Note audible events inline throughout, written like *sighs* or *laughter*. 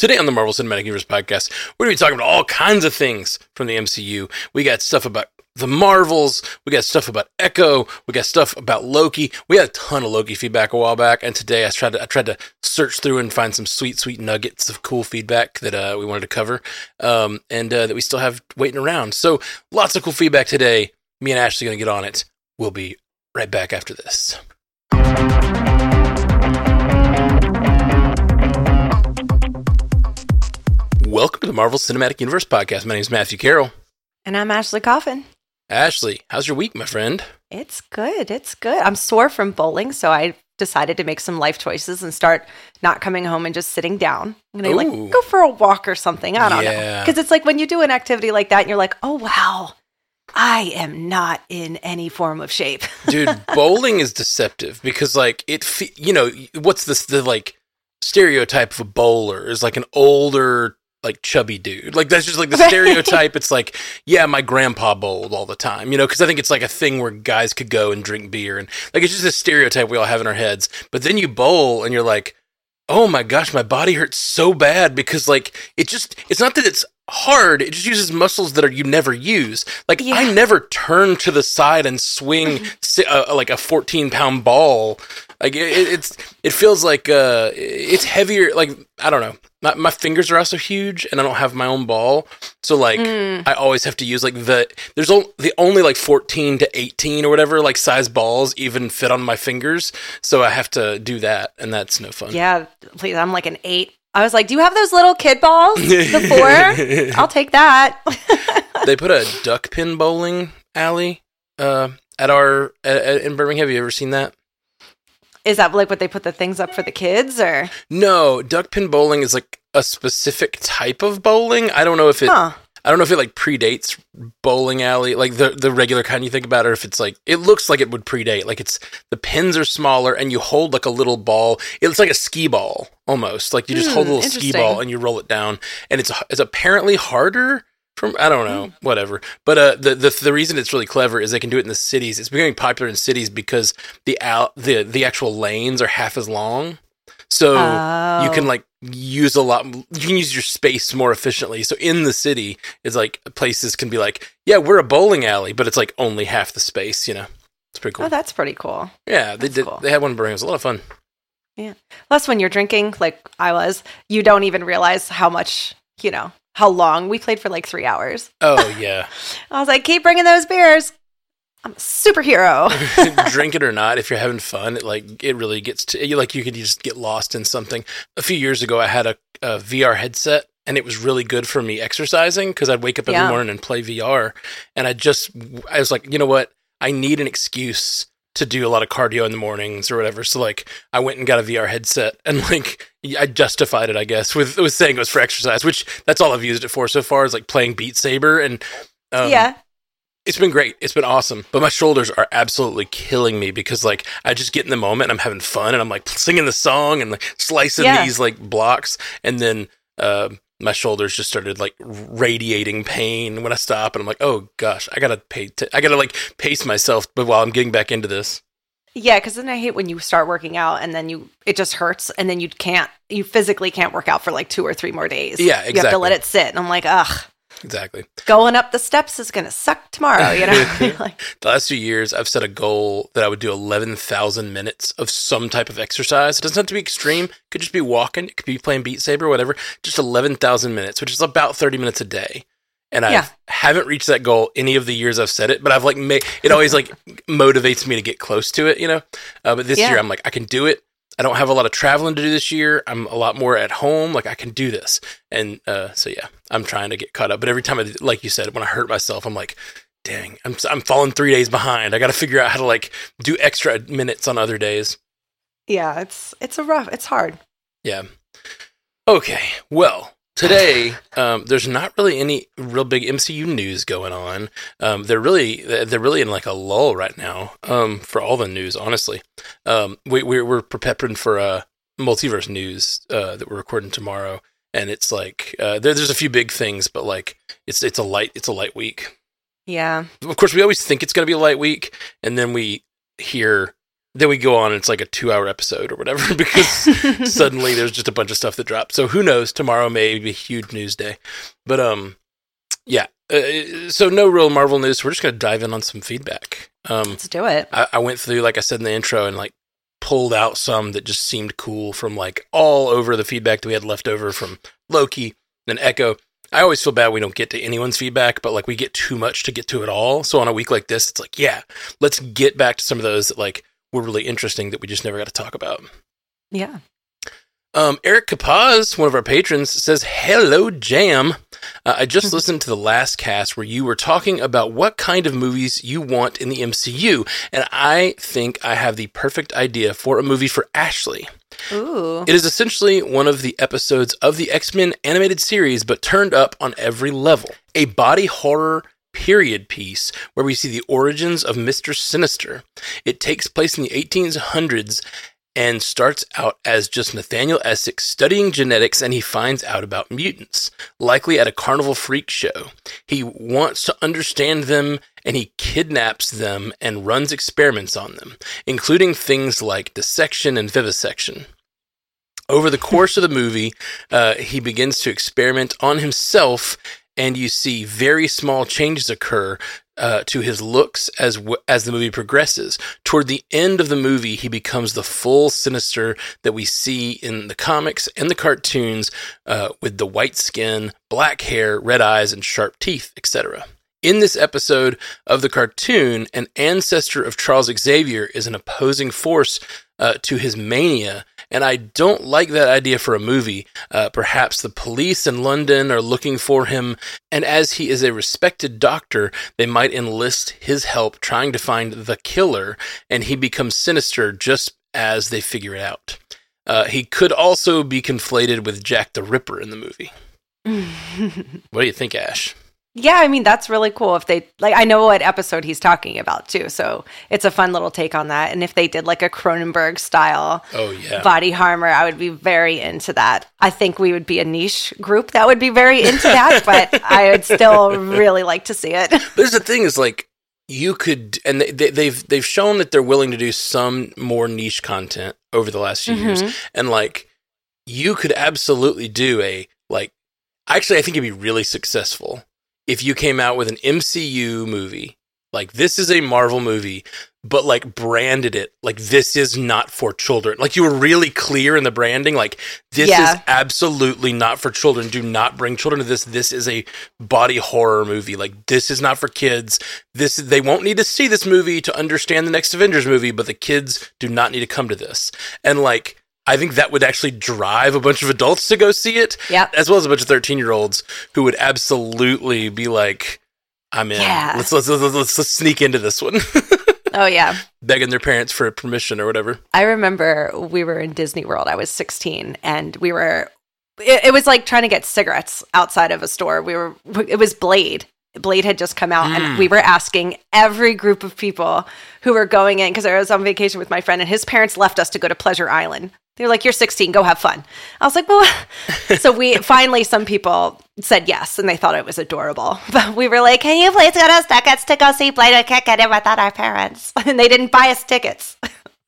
Today on the Marvel Cinematic Universe podcast, we're going to be talking about all kinds of things from the MCU. We got stuff about the Marvels, we got stuff about Echo, we got stuff about Loki. We had a ton of Loki feedback a while back, and today I tried to I tried to search through and find some sweet, sweet nuggets of cool feedback that uh, we wanted to cover, um, and uh, that we still have waiting around. So lots of cool feedback today. Me and Ashley are going to get on it. We'll be right back after this. Welcome to the Marvel Cinematic Universe podcast. My name is Matthew Carroll. And I'm Ashley Coffin. Ashley, how's your week, my friend? It's good. It's good. I'm sore from bowling, so I decided to make some life choices and start not coming home and just sitting down. I'm gonna Ooh. like go for a walk or something. I don't know. Because it's like when you do an activity like that and you're like, oh wow, I am not in any form of shape. *laughs* Dude, bowling is deceptive because, like, it, fe- you know, what's this, the like stereotype of a bowler is like an older, like chubby dude. Like, that's just like the stereotype. It's like, *laughs* yeah, my grandpa bowled all the time, you know, because I think it's like a thing where guys could go and drink beer and like it's just a stereotype we all have in our heads. But then you bowl and you're like, oh my gosh, my body hurts so bad because like it just it's not that it's hard, it just uses muscles that are you never use. Like I never turn to the side and swing si- uh, like a 14 pound ball. Like it, it- it's it feels like uh it's heavier like I don't know. My, my fingers are also huge and I don't have my own ball. So like Mm. I always have to use like the there's o- the only like 14 to 18 or whatever like size balls even fit on my fingers. So I have to do that and that's no fun. yeah, please. I'm like an eight. I was like, do you have those little kid balls? The four? *laughs* I'll take that. *laughs* they put a duck pin bowling alley uh, at our at, at- in Birmingham. Have you ever seen that? Is that like what they put the things up for the kids or? No, duck pin bowling is like a specific type of bowling. I don't know if it. Huh. I don't know if it like predates bowling alley, like the the regular kind you think about, or if it's like it looks like it would predate. Like it's the pins are smaller and you hold like a little ball. It's like a skee ball almost. Like you just hold a Hmm, little ski ball and you roll it down, and it's it's apparently harder. From I don't know, whatever. But uh, the the the reason it's really clever is they can do it in the cities. It's becoming popular in cities because the out the the actual lanes are half as long, so you can Oh. like use a lot you can use your space more efficiently so in the city it's like places can be like yeah we're a bowling alley but it's like only half the space you know it's pretty cool Oh, that's pretty cool. yeah they did cool. they had one in Birmingham. it was a lot of fun Yeah. Plus, when you're drinking, like I was, you don't even realize how much, you know, how long we played for like three hours. oh *laughs* yeah I was like, keep bringing those beers. I'm a superhero. *laughs* *laughs* drink it or not if you're having fun it like it really gets to you like you could just get lost in something a few years ago i had a, a vr headset and it was really good for me exercising because i'd wake up every Yeah. morning and play vr and i just i was like you know what i need an excuse to do a lot of cardio in the mornings or whatever so like i went and got a vr headset and like i justified it i guess with, with saying it was for exercise which that's all i've used it for so far is like playing beat saber and um, yeah. it's been great. It's been awesome. But my shoulders are absolutely killing me because like I just get in the moment and I'm having fun and I'm like singing the song and like slicing Yeah. these like blocks and then uh, my shoulders just started like radiating pain when I stop and I'm like, oh gosh, I gotta pay. T- I gotta like pace myself, but while I'm getting back into this. Yeah. Cause then I hate when you start working out and then you, it just hurts and then you can't, you physically can't work out for like two or three more days. Yeah, exactly. You have to let it sit. And I'm like, ugh, Exactly. going up the steps is going to suck tomorrow, you know? *laughs* *laughs* Like, The last few years, I've set a goal that I would do 11,000 minutes of some type of exercise. It doesn't have to be extreme. It could just be walking. It could be playing Beat Saber, whatever. Just 11,000 minutes, which is about 30 minutes a day. And I Yeah. haven't reached that goal any of the years I've set it, but I've like made it always like *laughs* motivates me to get close to it, you know? Uh, but this Yeah. year, I'm like, I can do it. I don't have a lot of traveling to do this year. I'm a lot more at home. Like I can do this. And uh, so, yeah, I'm trying to get caught up. But every time, I, like you said, when I hurt myself, I'm like, dang, I'm I'm falling three days behind. I got to figure out how to like do extra minutes on other days. yeah, it's, it's a rough, it's hard. Yeah. Okay. Well, today um, there's not really any real big MCU news going on. Um, they're really they're really in like a lull right now um, for all the news. Honestly, um, we, we're we're prepping for uh, multiverse news uh, that we're recording tomorrow, and it's like uh, there, there's a few big things, but like it's it's a light it's a light week. Yeah. Of course, we always think it's going to be a light week, and then we hear then we go on and it's like a two hour episode or whatever *laughs* because *laughs* suddenly there's just a bunch of stuff that drops. So who knows? Tomorrow may be a huge news day. But um, yeah. Uh, so no real Marvel news. We're just gonna dive in on some feedback. Um, Let's do it. I, I went through, like I said in the intro, and like pulled out some that just seemed cool from like all over the feedback that we had left over from Loki and Echo. I always feel bad we don't get to anyone's feedback, but like we get too much to get to it all. So on a week like this, it's like, yeah, let's get back to some of those that like were really interesting that we just never got to talk about. Yeah. Um, Eric Capaz, one of our patrons, says, Hello, Jam. Uh, I just *laughs* listened to the last cast where you were talking about what kind of movies you want in the MCU, and I think I have the perfect idea for a movie for Ashley. Ooh. It is essentially one of the episodes of the X Men animated series, but turned up on every level. A body horror period piece where we see the origins of Mr. Sinister. It takes place in the 1800s and starts out as just Nathaniel Essex studying genetics and he finds out about mutants, likely at a carnival freak show. He wants to understand them and he kidnaps them and runs experiments on them, including things like dissection and vivisection. Over the course of the movie, uh, he begins to experiment on himself, and you see very small changes occur uh, to his looks as w- as the movie progresses. Toward the end of the movie, he becomes the full sinister that we see in the comics and the cartoons, uh, with the white skin, black hair, red eyes, and sharp teeth, etc. In this episode of the cartoon, an ancestor of Charles Xavier is an opposing force uh, to his mania, and I don't like that idea for a movie. Uh, perhaps the police in London are looking for him, and as he is a respected doctor, they might enlist his help trying to find the killer, and he becomes sinister just as they figure it out. Uh, he could also be conflated with Jack the Ripper in the movie. *laughs* What do you think, Ash? Yeah, I mean that's really cool if they like I know what episode he's talking about too. So it's a fun little take on that. And if they did like a Cronenberg style Oh yeah. body horror, I would be very into that. I think we would be a niche group that would be very into that, *laughs* but I would still really like to see it. There's the thing is like you could, and they, they, they've they've shown that they're willing to do some more niche content over the last few mm-hmm. years, and like you could absolutely do a like. Actually, I think it'd be really successful if you came out with an MCU movie. Like this is a Marvel movie, but like branded it like this is not for children. Like you were really clear in the branding. Like this Yeah. is absolutely not for children. Do not bring children to this. This is a body horror movie. Like this is not for kids. This they won't need to see this movie to understand the next Avengers movie, but the kids do not need to come to this. And like I think that would actually drive a bunch of adults to go see it, Yep. as well as a bunch of thirteen year olds who would absolutely be like, "I'm in. Yeah. Let's, let's let's let's let's sneak into this one." *laughs* Oh yeah. begging their parents for permission or whatever. I remember we were in Disney World. I was 16 and we were it, it was like trying to get cigarettes outside of a store. We were it was Blade. Blade had just come out and mm. we were asking every group of people who were going in because I was on vacation with my friend and his parents left us to go to Pleasure Island. They were like, "You're 16, go have fun." I was like, "Well," *laughs* so we finally some people said yes and they thought it was adorable, *laughs* but we were like, "Can you please get us tickets to go see Blade? We can't get in without our parents," *laughs* and they didn't buy us tickets.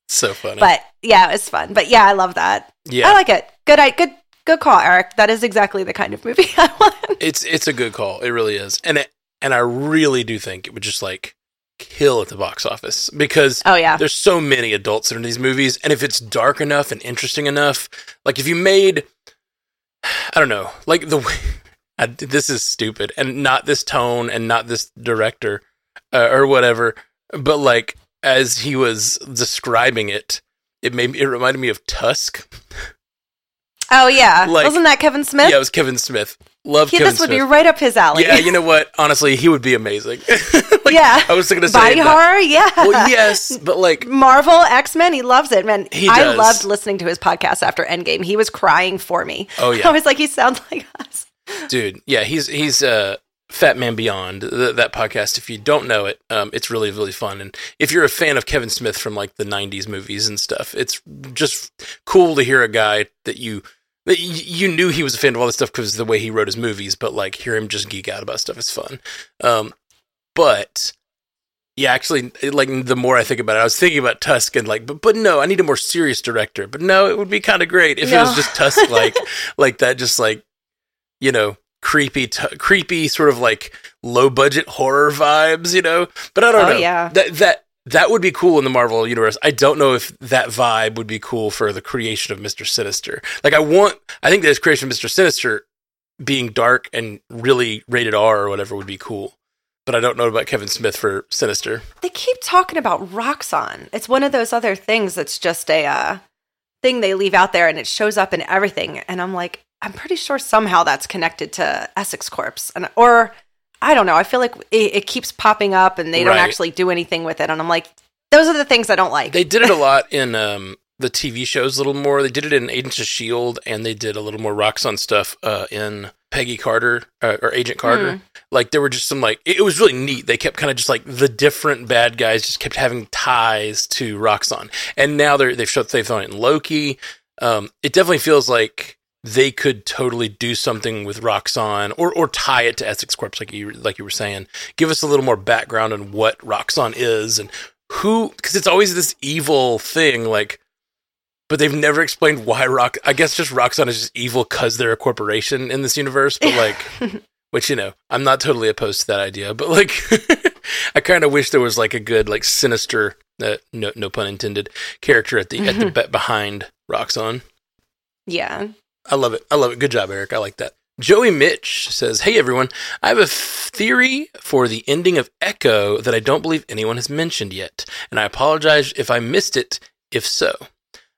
So funny. But yeah, it was fun. But yeah, I love that. yeah, I like it. Good, good, good call, Eric. That is exactly the kind of movie I want. it's it's a good call. It really is, and it, and I really do think it would just like kill at the box office because Oh yeah, there's so many adults in these movies, and if it's dark enough and interesting enough, like if you made, I don't know, like the way *laughs* I, this is stupid, and not this tone, and not this director, uh, or whatever, but like as he was describing it, it made me, it reminded me of Tusk. oh yeah. *laughs* like- Wasn't that Kevin Smith? Yeah, it was Kevin Smith. Love Kevin this would Smith. be right up his alley. Yeah, you know *laughs* what? Honestly, he would be amazing. *laughs* Like, Yeah. I was going to say Body that- horror. Yeah. Well, yes, but like, Marvel, X Men, he loves it, man. He I does. loved listening to his podcast after Endgame. He was crying for me. Oh, *laughs* yeah. I was like, he sounds like us. dude, yeah, he's he's uh, Fat Man Beyond th- that podcast. If you don't know it, um, it's really really fun. And if you're a fan of Kevin Smith from like the '90s movies and stuff, it's just cool to hear a guy that you. You knew he was a fan of all this stuff because of the way he wrote his movies, but like hear him just geek out about stuff is fun. Um, but Yeah, actually, like the more I think about it, I was thinking about Tusk and like, but but no, I need a more serious director. But no, it would be kind of great if it was just Tusk, like *laughs* like that, just like you know, creepy, t- creepy, sort of like low budget horror vibes, you know. But I don't Oh, know. yeah. that that that would be cool in the Marvel universe. I don't know if that vibe would be cool for the creation of Mister Sinister. Like, I want, I think this creation of Mister Sinister being dark and really rated R or whatever would be cool. But I don't know about Kevin Smith for Sinister. They keep talking about Roxxon. It's one of those other things that's just a uh, thing they leave out there and it shows up in everything. And I'm like, I'm pretty sure somehow that's connected to Essex Corpse And, or I don't know. I feel like it, it keeps popping up and they don't Right. actually do anything with it. And I'm like, those are the things I don't like. They did it a *laughs* lot in um, the TV shows a little more. They did it in Agents of S.H.I.E.L.D. and they did a little more Roxxon stuff uh, in Peggy Carter uh, or Agent Carter. Like there were just some like it, it was really neat. They kept kind of just like the different bad guys just kept having ties to Roxxon, and now they're they've showed they've thrown it in Loki. Um, it definitely feels like they could totally do something with Roxxon or or tie it to Essex Corps, like you like you were saying. Give us a little more background on what Roxxon is and who, because it's always this evil thing, like. But they've never explained why Rock. I guess just Roxxon is just evil because they're a corporation in this universe. But like, *laughs* which you know i'm not totally opposed to that idea but like *laughs* i kind of wish there was like a good like sinister uh, no, no pun intended character at the at the *laughs* behind Roxxon yeah. I love it i love it good job eric i like that joey mitch says hey everyone i have a theory for the ending of echo that i don't believe anyone has mentioned yet and i apologize if i missed it if so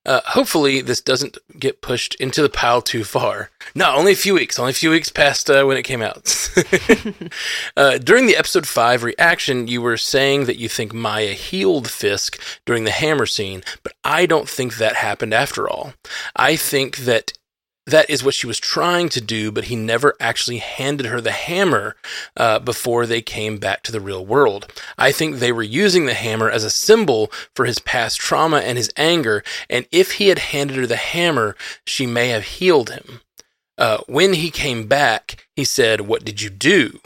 uh, hopefully, this doesn't get pushed into the pile too far. No, only a few weeks. Only a few weeks past uh, when it came out. *laughs* uh, during the episode five reaction, you were saying that you think Maya healed Fisk during the hammer scene, but I don't think that happened after all. I think that that is what she was trying to do, but he never actually handed her the hammer uh, before they came back to the real world. I think they were using the hammer as a symbol for his past trauma and his anger, and if he had handed her the hammer, she may have healed him. Uh, when he came back, he said, What did you do?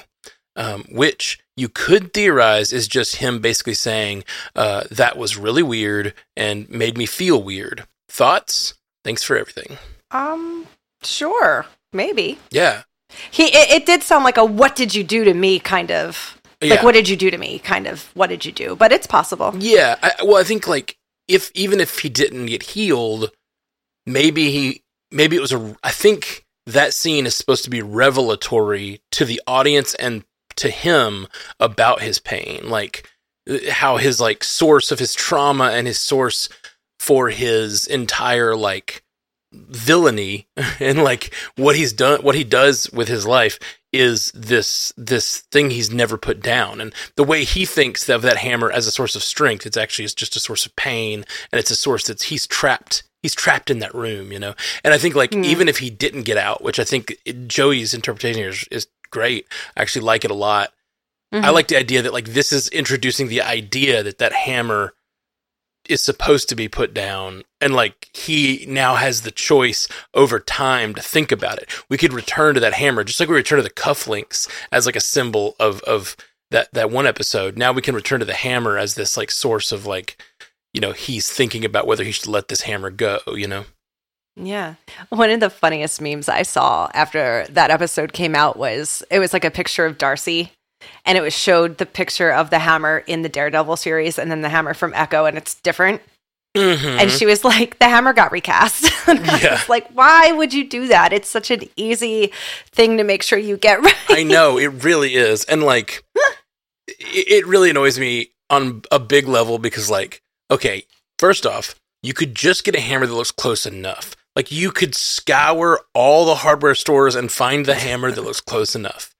Um, which you could theorize is just him basically saying, uh, That was really weird and made me feel weird. Thoughts? Thanks for everything. Um, sure. Maybe. Yeah. He it, it did sound like a what did you do to me kind of Yeah. like what did you do to me kind of what did you do? But it's possible. Yeah, I, well, I think like if even if he didn't get healed, maybe he maybe it was a. I think that scene is supposed to be revelatory to the audience and to him about his pain, like how his like source of his trauma and his source for his entire like villainy *laughs* and like what he's done what he does with his life is this this thing he's never put down and the way he thinks of that hammer as a source of strength it's actually it's just a source of pain and it's a source that's he's trapped he's trapped in that room you know and i think like Mm. even if he didn't get out which i think joey's interpretation here is, is great i actually like it a lot I Mhm. like the idea that like this is introducing the idea that that hammer is supposed to be put down and like he now has the choice over time to think about it. We could return to that hammer just like we return to the cufflinks as like a symbol of of that that one episode. Now we can return to the hammer as this like source of like you know, he's thinking about whether he should let this hammer go, you know. Yeah. One of the funniest memes I saw after that episode came out was it was like a picture of Darcy and it was showed the picture of the hammer in the Daredevil series and then the hammer from Echo and it's different. Mhm. And she was like, the hammer got recast. *laughs* and I Yeah. was like, why would you do that? It's such an easy thing to make sure you get *laughs* right. I know it really is, and like, it really annoys me on a big level because, like, okay, first off, you could just get a hammer that looks close enough. Like, you could scour all the hardware stores and find the hammer that looks close enough.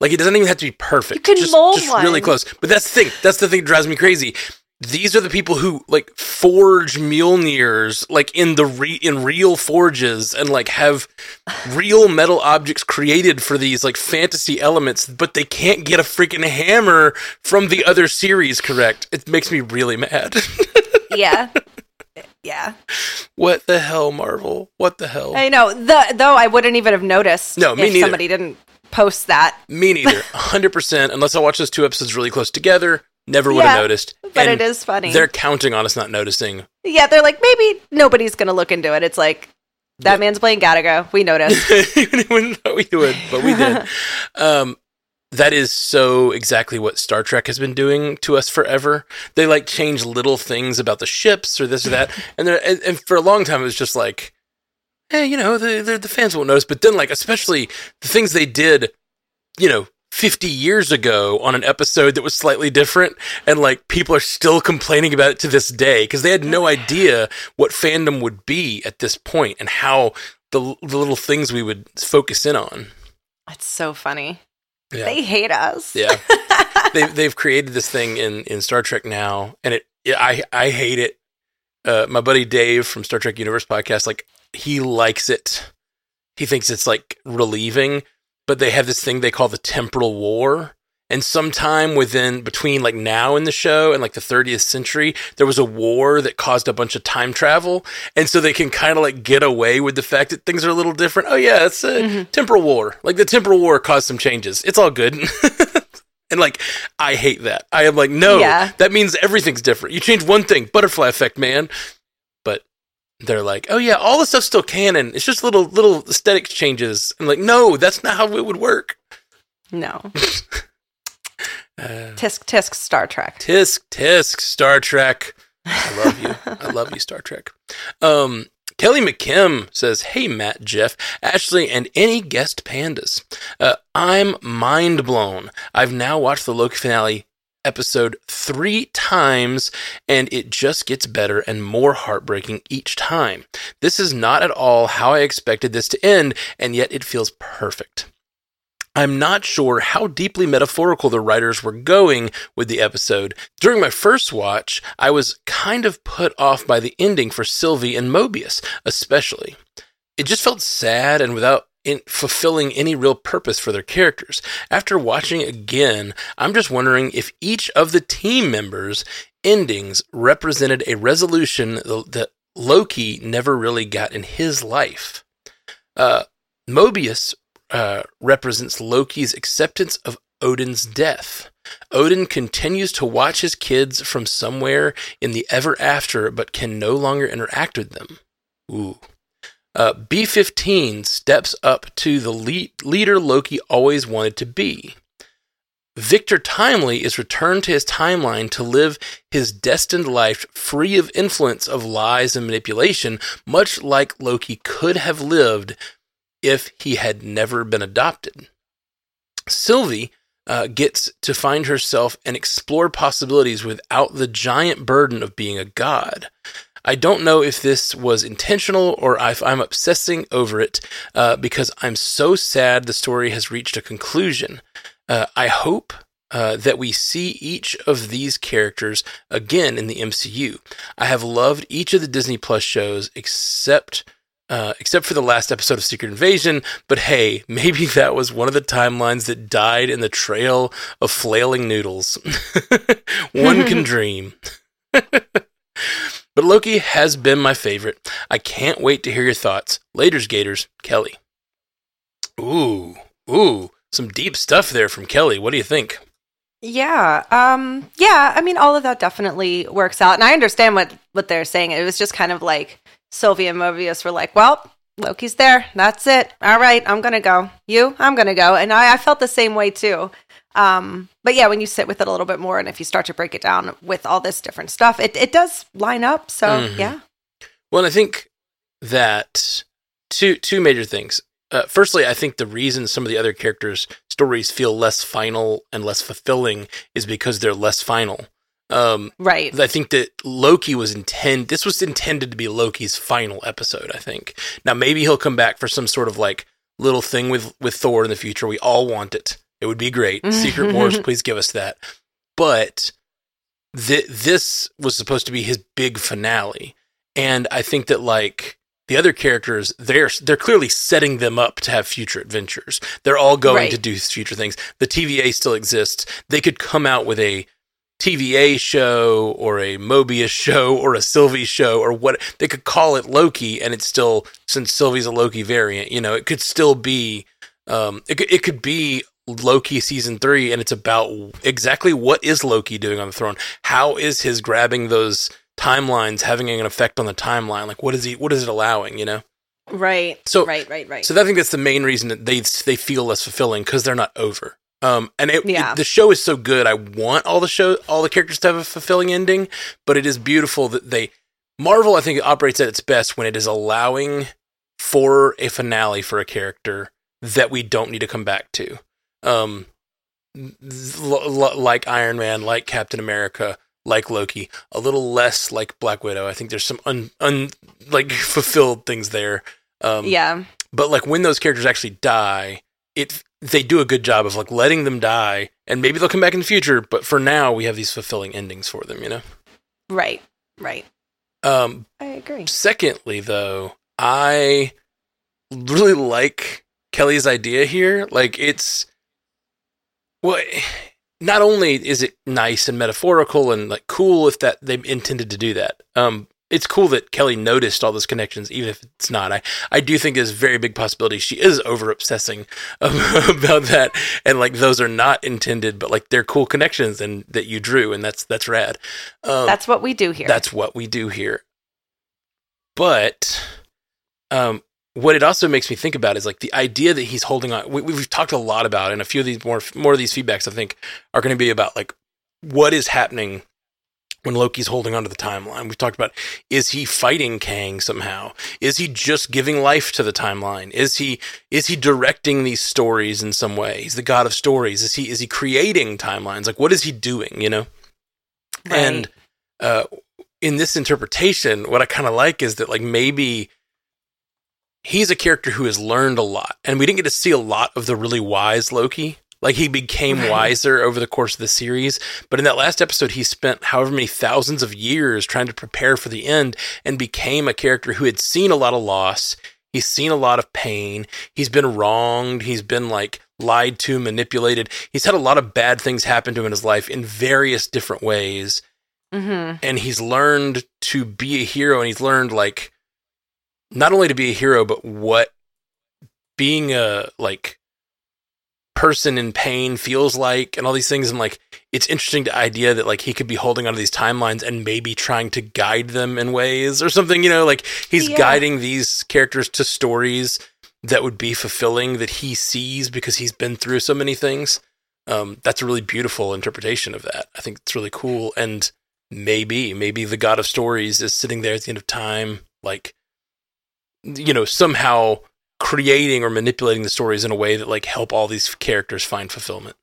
Like, it doesn't even have to be perfect. You can just, mold just really close. But that's the thing. That's the thing that drives me crazy. These are the people who like forge Mjolnirs like in the re- in real forges and like have real metal objects created for these like fantasy elements, but they can't get a freaking hammer from the other series correct. It makes me really mad. *laughs* yeah. Yeah. what the hell, Marvel? What the hell? I know. The, though I wouldn't even have noticed No, me if neither. somebody didn't post that. Me neither. *laughs* 100%. Unless I watch those two episodes really close together, Never would Yeah, have noticed. But And it is funny. They're counting on us not noticing. yeah, they're like, maybe nobody's going to look into it. It's like, that Yeah. man's playing Gattaca. We noticed. *laughs* We thought we would, but we did. *laughs* Um, that is so exactly what Star Trek has been doing to us forever. They like change little things about the ships or this or that, and and, and for a long time it was just like, hey, you know, the, the the fans won't notice. But then, like, especially the things they did, you know. 50 years ago on an episode that was slightly different and like people are still complaining about it to this day because they had no idea what fandom would be at this point and how the, the little things we would focus in on. It's so funny. Yeah. They hate us. Yeah. *laughs* they've they've created this thing in in Star Trek now, and it yeah, I I hate it. Uh, my buddy Dave from Star Trek Universe podcast, like he likes it. He thinks it's like relieving, but they have this thing they call the temporal war. And sometime within between like now in the show and like the 30th century, there was a war that caused a bunch of time travel, and so they can kind of like get away with the fact that things are a little different. Oh yeah, it's a Mhm. temporal war. Like the temporal war caused some changes. It's all good. *laughs* and like I hate that. I am like, no, Yeah. that means everything's different. You change one thing, butterfly effect, man. They're like, oh yeah, all the stuff's still canon. It's just little little aesthetic changes. I'm like, no, that's not how it would work. No. *laughs* Uh, Tisk tisk Star Trek. tisk tisk Star Trek. I love you. *laughs* I love you, Star Trek. Um, Kelly McKim says, Hey, Matt, Jeff, Ashley, and any guest pandas. Uh, I'm mind blown. I've now watched the Loki finale episode three times, and it just gets better and more heartbreaking each time. This is not at all how I expected this to end, and yet it feels perfect. I'm not sure how deeply metaphorical the writers were going with the episode. During my first watch, I was kind of put off by the ending for Sylvie and Mobius, especially. It just felt sad and without in fulfilling any real purpose for their characters. After watching again, I'm just wondering if each of the team members' endings represented a resolution that Loki never really got in his life. Uh, Mobius uh, represents Loki's acceptance of Odin's death. Odin continues to watch his kids from somewhere in the ever after, but can no longer interact with them. Ooh. Uh, B15 steps up to the le- leader Loki always wanted to be. Victor Timely is returned to his timeline to live his destined life free of influence of lies and manipulation, much like Loki could have lived if he had never been adopted. Sylvie uh, gets to find herself and explore possibilities without the giant burden of being a god. I don't know if this was intentional or if I'm obsessing over it uh, because I'm so sad the story has reached a conclusion. Uh, I hope uh, that we see each of these characters again in the MCU. I have loved each of the Disney Plus shows except uh, except for the last episode of Secret Invasion. But hey, *laughs* maybe that was one of the timelines that died in the trail of flailing noodles. *laughs* one can *laughs* dream. But Loki has been my favorite. I can't wait to hear your thoughts. Laters, Gators, Kelly. Ooh, ooh, some deep stuff there from Kelly. What do you think? Yeah. Um yeah, I mean all of that definitely works out. And I understand what what they're saying. It was just kind of like Sylvie and Mobius were like, Well, Loki's there. That's it. All right, I'm gonna go. You, I'm gonna go. And I, I felt the same way too. Um, but yeah, when you sit with it a little bit more and if you start to break it down with all this different stuff, it, it does line up. So Mhm. yeah. Well, I think that two two major things. Uh, firstly, I think the reason some of the other characters' stories feel less final and less fulfilling is because they're less final. Um, Right. I think that Loki was intend. This was intended to be Loki's final episode. I think. Now maybe he'll come back for some sort of like little thing with with Thor in the future. We all want it. It would be great. *laughs* Secret Wars, please give us that. But th- this was supposed to be his big finale, and I think that like the other characters, they're they're clearly setting them up to have future adventures. They're all going Right. to do future things. The TVA still exists. They could come out with a TVA show or a Mobius show or a Sylvie show or what they could call it Loki and it's still since Sylvie's a Loki variant, you know, it could still be um it could, it could be Loki season three, and it's about exactly what is Loki doing on the throne. How is his grabbing those timelines having an effect on the timeline? Like, what is he? What is it allowing? You know. Right. So right, right, right. So I think that's the main reason that they they feel less fulfilling because they're not over. Um, and it, Yeah. it- the show is so good. I want all the show, all the characters to have a fulfilling ending, but it is beautiful that they Marvel. I think operates at its best when it is allowing for a finale for a character that we don't need to come back to. Um, l- l- like Iron Man, like Captain America, like Loki, a little less like Black Widow. I think there's some un, un like *laughs* fulfilled things there. Um, yeah. but like when those characters actually die it they do a good job of like letting them die and maybe they'll come back in the future but for now we have these fulfilling endings for them you know Right. Right. um I agree. secondly though i really like kelly's idea here like it's well not only is it nice and metaphorical and like cool if that they intended to do that um it's cool that Kelly noticed all those connections, even if it's not. I, I do think there's a very big possibility she is over obsessing *laughs* about that, and like those are not intended, but like they're cool connections and that you drew, and that's that's rad. Um, That's what we do here. that's what we do here. But um, what it also makes me think about is like the idea that he's holding on. We, we've talked a lot about, and a few of these more more of these feedbacks I think are going to be about like what is happening when Loki's holding onto the timeline. We've talked about is he fighting Kang somehow? Is he just giving life to the timeline? Is he is he directing these stories in some way? He's the god of stories. Is he is he creating timelines? Like what is he doing? You know. Right. And uh, in this interpretation, what I kind of like is that like maybe he's a character who has learned a lot, and we didn't get to see a lot of the really wise Loki. Like he became Right. wiser over the course of the series, but in that last episode, he spent however many thousands of years trying to prepare for the end, and became a character who had seen a lot of loss. He's seen a lot of pain. He's been wronged. He's been like lied to, manipulated. He's had a lot of bad things happen to him in his life in various different ways mm-hmm. and he's learned to be a hero and he's learned like not only to be a hero but what being a like person in pain feels like and all these things. And like it's interesting to idea that like he could be holding onto these timelines and maybe trying to guide them in ways or something you know like he's Yeah. guiding these characters to stories that would be fulfilling that he sees because he's been through so many things. Um, that's a really beautiful interpretation of that. I think it's really cool. And maybe maybe the god of stories is sitting there at the end of time like you know somehow creating or manipulating the stories in a way that like help all these characters find fulfillment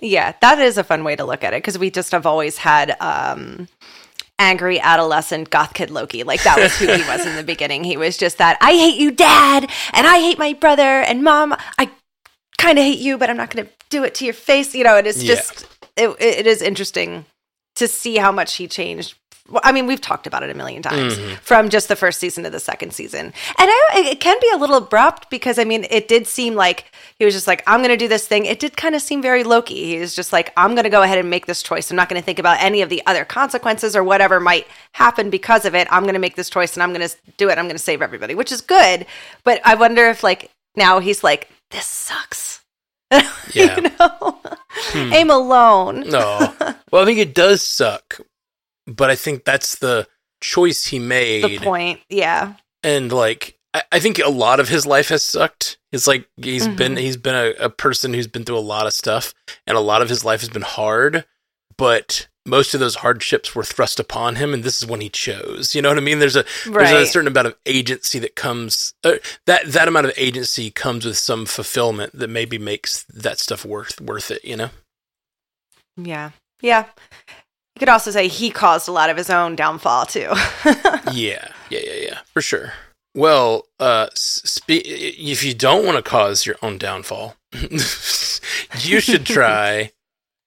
Yeah, that is a fun way to look at it because we just have always had um angry adolescent goth kid Loki. Like that was who he was in the beginning. He was just that I hate you, dad, and I hate my brother and mom. I kind of hate you, but I'm not going to do it to your face. You know, and it's Yeah. just it, it is interesting to see how much he changed. Well, I mean, we've talked about it a million times Mhm. from just the first season to the second season. And I, it can be a little abrupt because, I mean, it did seem like he was just like, I'm going to do this thing. It did kind of seem very Loki. He was just like, I'm going to go ahead and make this choice. I'm not going to think about any of the other consequences or whatever might happen because of it. I'm going to make this choice and I'm going to do it. I'm going to save everybody, which is good. But I wonder if, like, now he's like, this sucks. *laughs* Yeah. you know? Hmm. Aim alone. no well i think it does suck but i think that's the choice he made The point. Yeah. and like I, I think a lot of his life has sucked. It's like he's Mhm. been he's been a, a person who's been through a lot of stuff, and a lot of his life has been hard. But most of those hardships were thrust upon him, and this is when he chose. You know what I mean? There's a there's a certain amount of agency that comes. Uh, that that amount of agency comes with some fulfillment that maybe makes that stuff worth worth it. You know? Yeah. Yeah. Could also say he caused a lot of his own downfall too. *laughs* yeah, yeah, yeah, yeah, for sure. Well, uh, spe- if you don't want to cause your own downfall, *laughs* you should try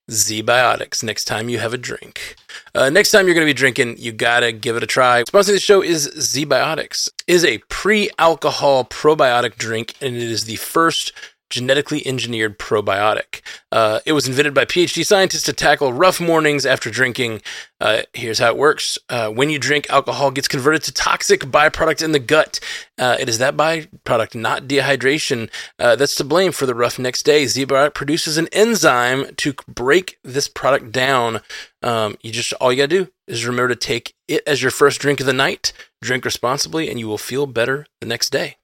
ZBiotics next time you have a drink. Uh, next time you're going to be drinking, you gotta give it a try. Sponsoring the show is ZBiotics. It is a pre-alcohol probiotic drink, and it is the first genetically engineered probiotic. Uh, it was invented by PhD scientists to tackle rough mornings after drinking. Uh, here's how it works uh, when you drink, alcohol gets converted to toxic byproduct in the gut. Uh, it is that byproduct, not dehydration, uh, that's to blame for the rough next day. ZBiotic produces an enzyme to break this product down. Um, you just all you gotta do is remember to take it as your first drink of the night. Drink responsibly, and you will feel better the next day.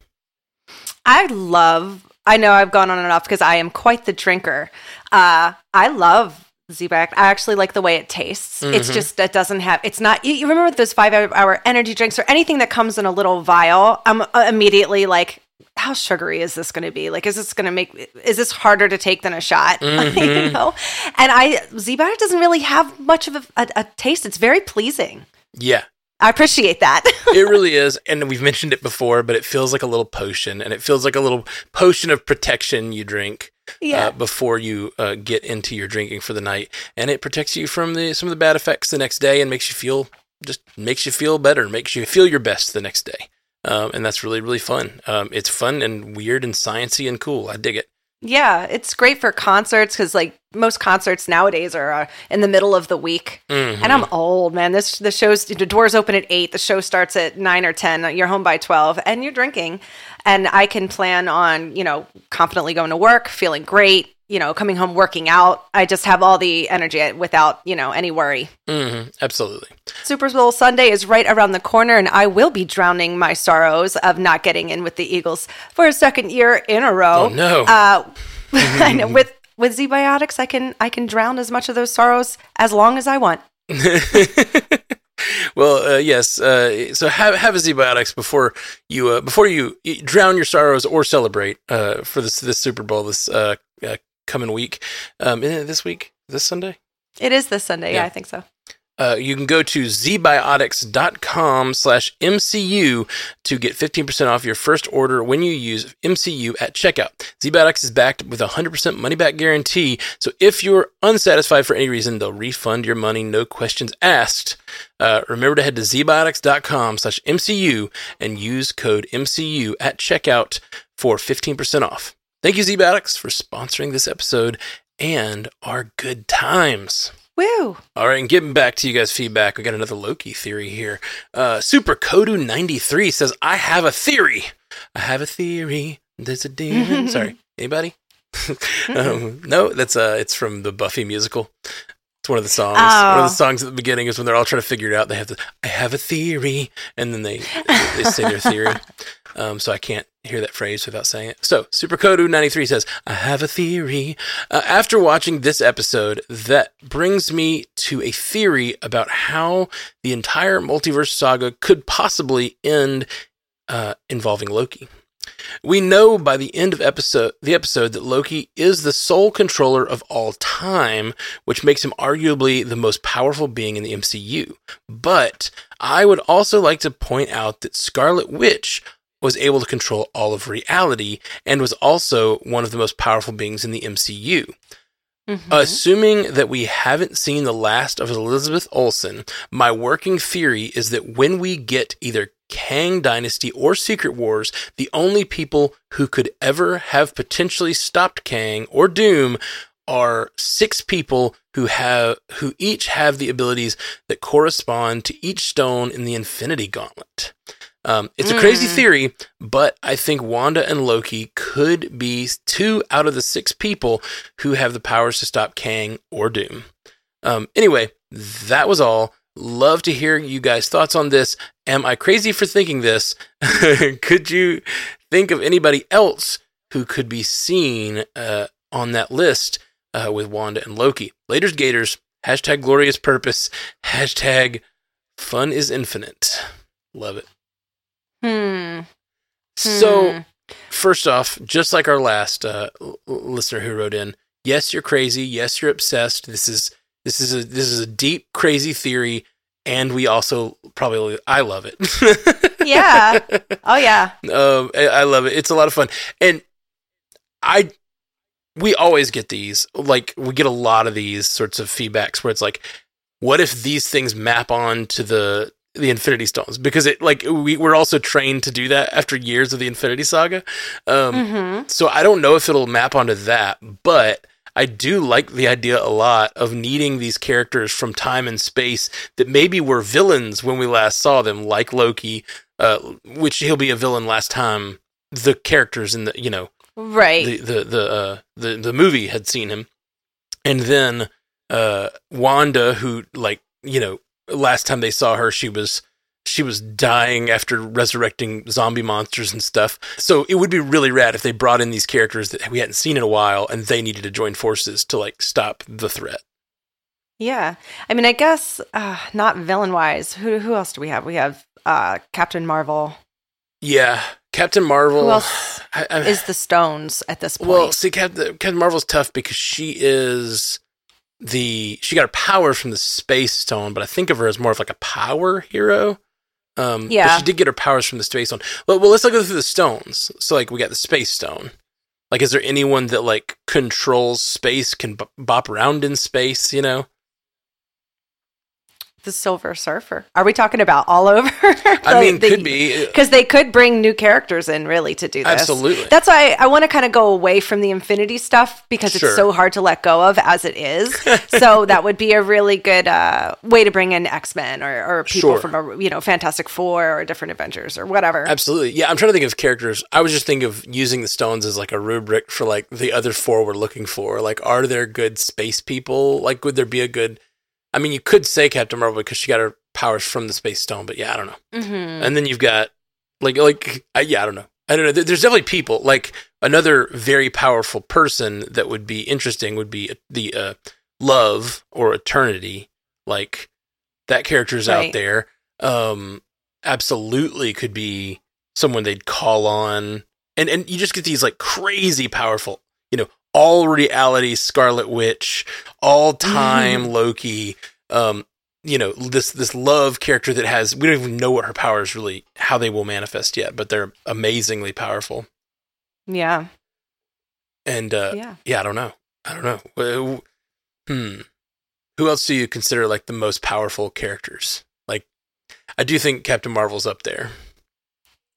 I love. I know I've gone on and off because I am quite the drinker. Uh, I love ZBiotic. I actually like the way it tastes. It's Mhm. just it doesn't have. It's not. You, you remember those five hour energy drinks or anything that comes in a little vial? I'm uh, immediately like. How sugary is this going to be? Like, is this going to make? Is this harder to take than a shot? *laughs* you Mhm. know. And I ZBiotic doesn't really have much of a, a, a taste. It's very pleasing. Yeah, I appreciate that. *laughs* it really is. And we've mentioned it before, but it feels like a little potion, and it feels like a little potion of protection you drink yeah. uh, before you uh, get into your drinking for the night, and it protects you from the some of the bad effects the next day, and makes you feel just makes you feel better, makes you feel your best the next day. Um, and that's really really fun. Um, it's fun and weird and sciency and cool. I dig it. Yeah, it's great for concerts because like most concerts nowadays are uh, in the middle of the week. Mhm. And I'm old, man. This the shows the doors open at eight. The show starts at nine or ten. You're home by twelve, and you're drinking. And I can plan on you know confidently going to work, feeling great. You know, coming home, working out. I just have all the energy without you know any worry. Mhm. absolutely. Super Bowl Sunday is right around the corner, and I will be drowning my sorrows of not getting in with the Eagles for a second year in a row. Oh no. Uh, *laughs* I know with with ZBiotics, I can I can drown as much of those sorrows as long as I want. *laughs* well, uh, yes. Uh, so have have a ZBiotics before you uh, before you drown your sorrows or celebrate uh, for this this Super Bowl this uh, uh, coming week. Um, this week, this Sunday. It is this Sunday. Yeah, Yeah. I think so. Uh, you can go to zbiotics.com slash MCU to get 15% off your first order when you use MCU at checkout. ZBiotics is backed with a 100% money back guarantee. So if you're unsatisfied for any reason, they'll refund your money, no questions asked. Uh, remember to head to zbiotics.com slash MCU and use code MCU at checkout for 15% off. Thank you, ZBiotics, for sponsoring this episode and our good times. Woo! All right, and getting back to you guys' feedback, we got another Loki theory here. Uh, Super Kodu ninety three says, "I have a theory. I have a theory. There's a demon." *laughs* Sorry, anybody? *laughs* um, no, that's uh, it's from the Buffy musical. It's one of the songs. One of Oh. the songs at the beginning is when they're all trying to figure it out. They have to, "I have a theory," and then they they say their theory. *laughs* Um, so I can't hear that phrase without saying it. So SuperCodu93 says, I have a theory. Uh, after watching this episode, that brings me to a theory about how the entire multiverse saga could possibly end uh, involving Loki. We know by the end of episode the episode that Loki is the sole controller of all time, which makes him arguably the most powerful being in the MCU. But I would also like to point out that Scarlet Witch was able to control all of reality and was also one of the most powerful beings in the MCU. Mhm. Assuming that we haven't seen the last of Elizabeth Olsen, my working theory is that when we get either Kang Dynasty or Secret Wars, the only people who could ever have potentially stopped Kang or Doom are six people who have who each have the abilities that correspond to each stone in the Infinity Gauntlet. Um, it's a crazy Mm. theory, but I think Wanda and Loki could be two out of the six people who have the powers to stop Kang or Doom. Um, anyway, that was all. Love to hear you guys' thoughts on this. Am I crazy for thinking this? *laughs* could you think of anybody else who could be seen uh, on that list uh, with Wanda and Loki? Laters Gators, hashtag glorious purpose, hashtag fun is infinite. Love it. Hmm. So, Hmm. first off, just like our last uh, l- listener who wrote in, yes, you're crazy. Yes, you're obsessed. This is this is a this is a deep crazy theory, and we also probably I love it. *laughs* Yeah. Oh yeah. *laughs* um, I, I love it. It's a lot of fun, and I we always get these. Like we get a lot of these sorts of feedbacks where it's like, what if these things map on to the the Infinity Stones because it like we we're also trained to do that after years of the Infinity Saga. Um, Mm-hmm. So I don't know if it'll map onto that, but I do like the idea a lot of needing these characters from time and space that maybe were villains when we last saw them, like Loki, uh, which he'll be a villain last time the characters in the you know Right. the the the uh, the the movie had seen him, and then uh, Wanda, who like you know last time they saw her, she was she was dying after resurrecting zombie monsters and stuff. So it would be really rad if they brought in these characters that we hadn't seen in a while, and they needed to join forces to like stop the threat. yeah. I mean, I guess uh, not villain wise. Who who else do we have? We have uh, Captain Marvel. Yeah, Captain Marvel. Who else I, I, is the Stones at this point? Well, see, Captain, Captain Marvel's tough because she is the she got her power from the Space Stone, but I think of her as more of like a power hero. Um, but Yeah. she did get her powers from the Space Stone. Well, well, let's look through the stones. So, like, we got the Space Stone. Like, is there anyone that like controls space, can b- bop around in space? You know, the Silver Surfer. Are we talking about all over? *laughs* I mean, could be because they could bring new characters in really to do this. Absolutely. That's why I want to kind of go away from the Infinity stuff because Sure. it's so hard to let go of as it is. *laughs* so that would be a really good uh, way to bring in X Men or, or people Sure. from a you know Fantastic Four or different Avengers or whatever. Absolutely. Yeah, I'm trying to think of characters. I was just thinking of using the stones as like a rubric for like the other four we're looking for. Like, are there good space people? Like, would there be a good? I mean, you could say Captain Marvel because she got her powers from the space stone, but yeah, I don't know. hmm And then you've got like like I, yeah, I don't know. I don't know. There's definitely people like another very powerful person that would be interesting would be the uh, love or eternity. Like that character's out there. Um, absolutely could be someone they'd call on, and and you just get these like crazy powerful, you know, all reality Scarlet Witch, all *laughs* time Loki. Um, you know this this love character that has we don't even know what her powers really how they will manifest yet, but they're amazingly powerful. Yeah, And uh, yeah. yeah, I don't know. I don't know. Hmm. Who else do you consider like the most powerful characters? Like, I do think Captain Marvel's up there,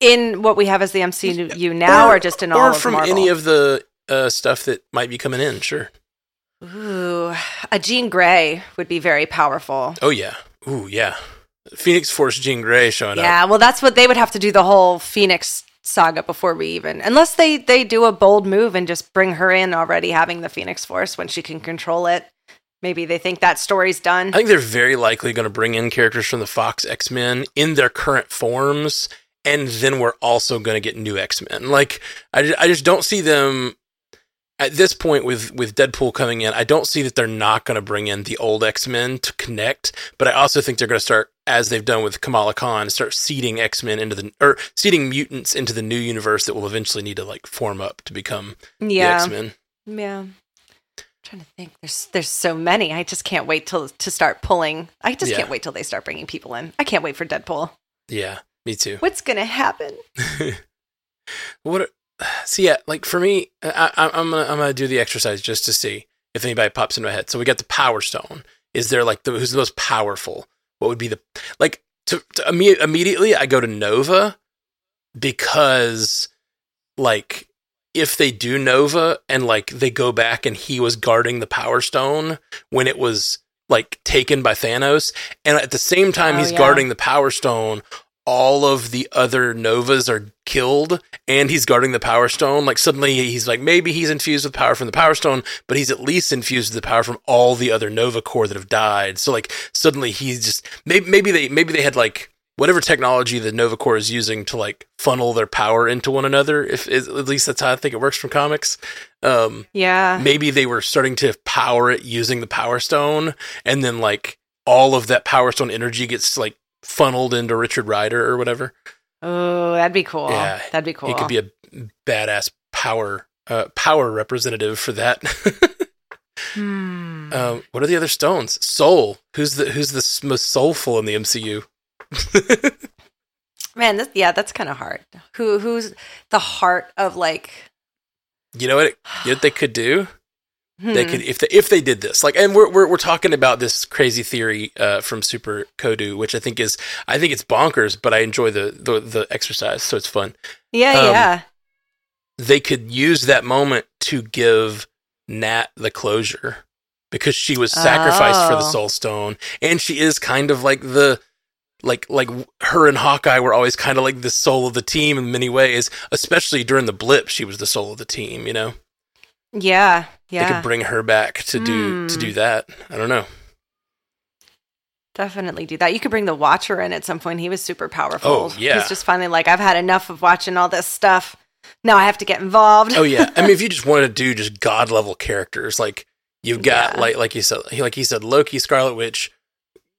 In what we have as the MCU now, or, just in all or of from Marvel? any of the uh, stuff that might be coming in. Sure. Ooh, a Jean Grey would be very powerful. Oh yeah. Ooh yeah. Phoenix Force Jean Grey showing up. Yeah, well, that's what they would have to do the whole Phoenix saga before we even, unless they they do a bold move and just bring her in already having the Phoenix Force when she can control it. Maybe they think that story's done. I think they're very likely going to bring in characters from the Fox X Men in their current forms, and then we're also going to get new X Men. Like, I I just don't see them at this point with with Deadpool coming in. I don't see that they're not going to bring in the old X Men to connect, but I also think they're going to start, as they've done with Kamala Khan, start seeding X Men into the or seeding mutants into the new universe that will eventually need to like form up to become the yeah, X Men. yeah. trying to think. There's there's so many. I just can't wait till to start pulling. I just Yeah. can't wait till they start bringing people in. I can't wait for Deadpool. Yeah, me too. What's gonna happen? *laughs* what? *sighs* See, yeah, like for me, I, I, I'm gonna I'm gonna do the exercise just to see if anybody pops into my head. So we got the Power Stone. Is there like the who's the most powerful? What would be the like to, to imme- immediately? I go to Nova because like if they do Nova and like they go back and he was guarding the Power Stone when it was like taken by Thanos, and at the same time Oh, he's yeah. guarding the Power Stone, all of the other Novas are killed, and he's guarding the Power Stone. Like suddenly he's like maybe he's infused with power from the Power Stone, but he's at least infused with the power from all the other Nova Corps that have died. So like suddenly he's just maybe maybe they maybe they had like whatever technology the Nova Corps is using to like funnel their power into one another. If at least that's how I think it works from comics. Um, Yeah, maybe they were starting to power it using the Power Stone, and then like all of that Power Stone energy gets like funneled into Richard Rider or whatever. oh, that'd be cool. Yeah, that'd be cool. He could be a badass power uh, power representative for that. *laughs* Hmm. um, what are the other stones? Soul. Who's the who's the most soulful in the MCU? *laughs* Man, this, yeah, that's kind of hard. Who who's the heart of like You know what? It, you know what they could do? They could if they if they did this like, and we're we're, we're talking about this crazy theory uh, from Super Kodu, which I think is I think it's bonkers, but I enjoy the the, the exercise, so it's fun. Yeah, Um, yeah. They could use that moment to give Nat the closure because she was sacrificed for the Oh. Soul Stone, and she is kind of like the like like her and Hawkeye were always kind of like the soul of the team in many ways, especially during the blip. She was the soul of the team, you know. Yeah, yeah. They could bring her back to do to Hmm. do that. I don't know. Definitely do that. You could bring the Watcher in at some point. He was super powerful. Oh, yeah. He's just finally like, I've had enough of watching all this stuff. Now I have to get involved. Oh yeah, I mean, if you *laughs* just wanted to do just god level characters, like you've got Yeah. like like you said, like he said, Loki, Scarlet Witch,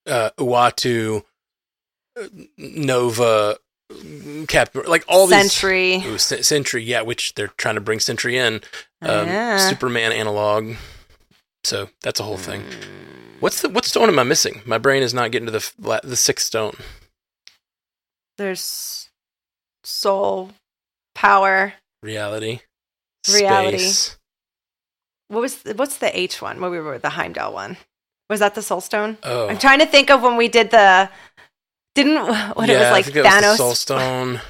uh, Uatu, uh, Nova, Captain, like all these. Sentry. Ooh, Sen- Sentry, yeah, which they're trying to bring Sentry in. Um, Yeah. Superman analog. So that's a whole thing. Mm. What's the what stone am I missing? My brain is not getting to the the sixth stone. There's soul, power. Reality. Reality. Space. What was the, what's the H one? What we were the Heimdall one? Was that the Soul Stone? Oh, I'm trying to think of when we did the didn't uh, what it Yeah, was I like think that was the Thanos Soul Stone.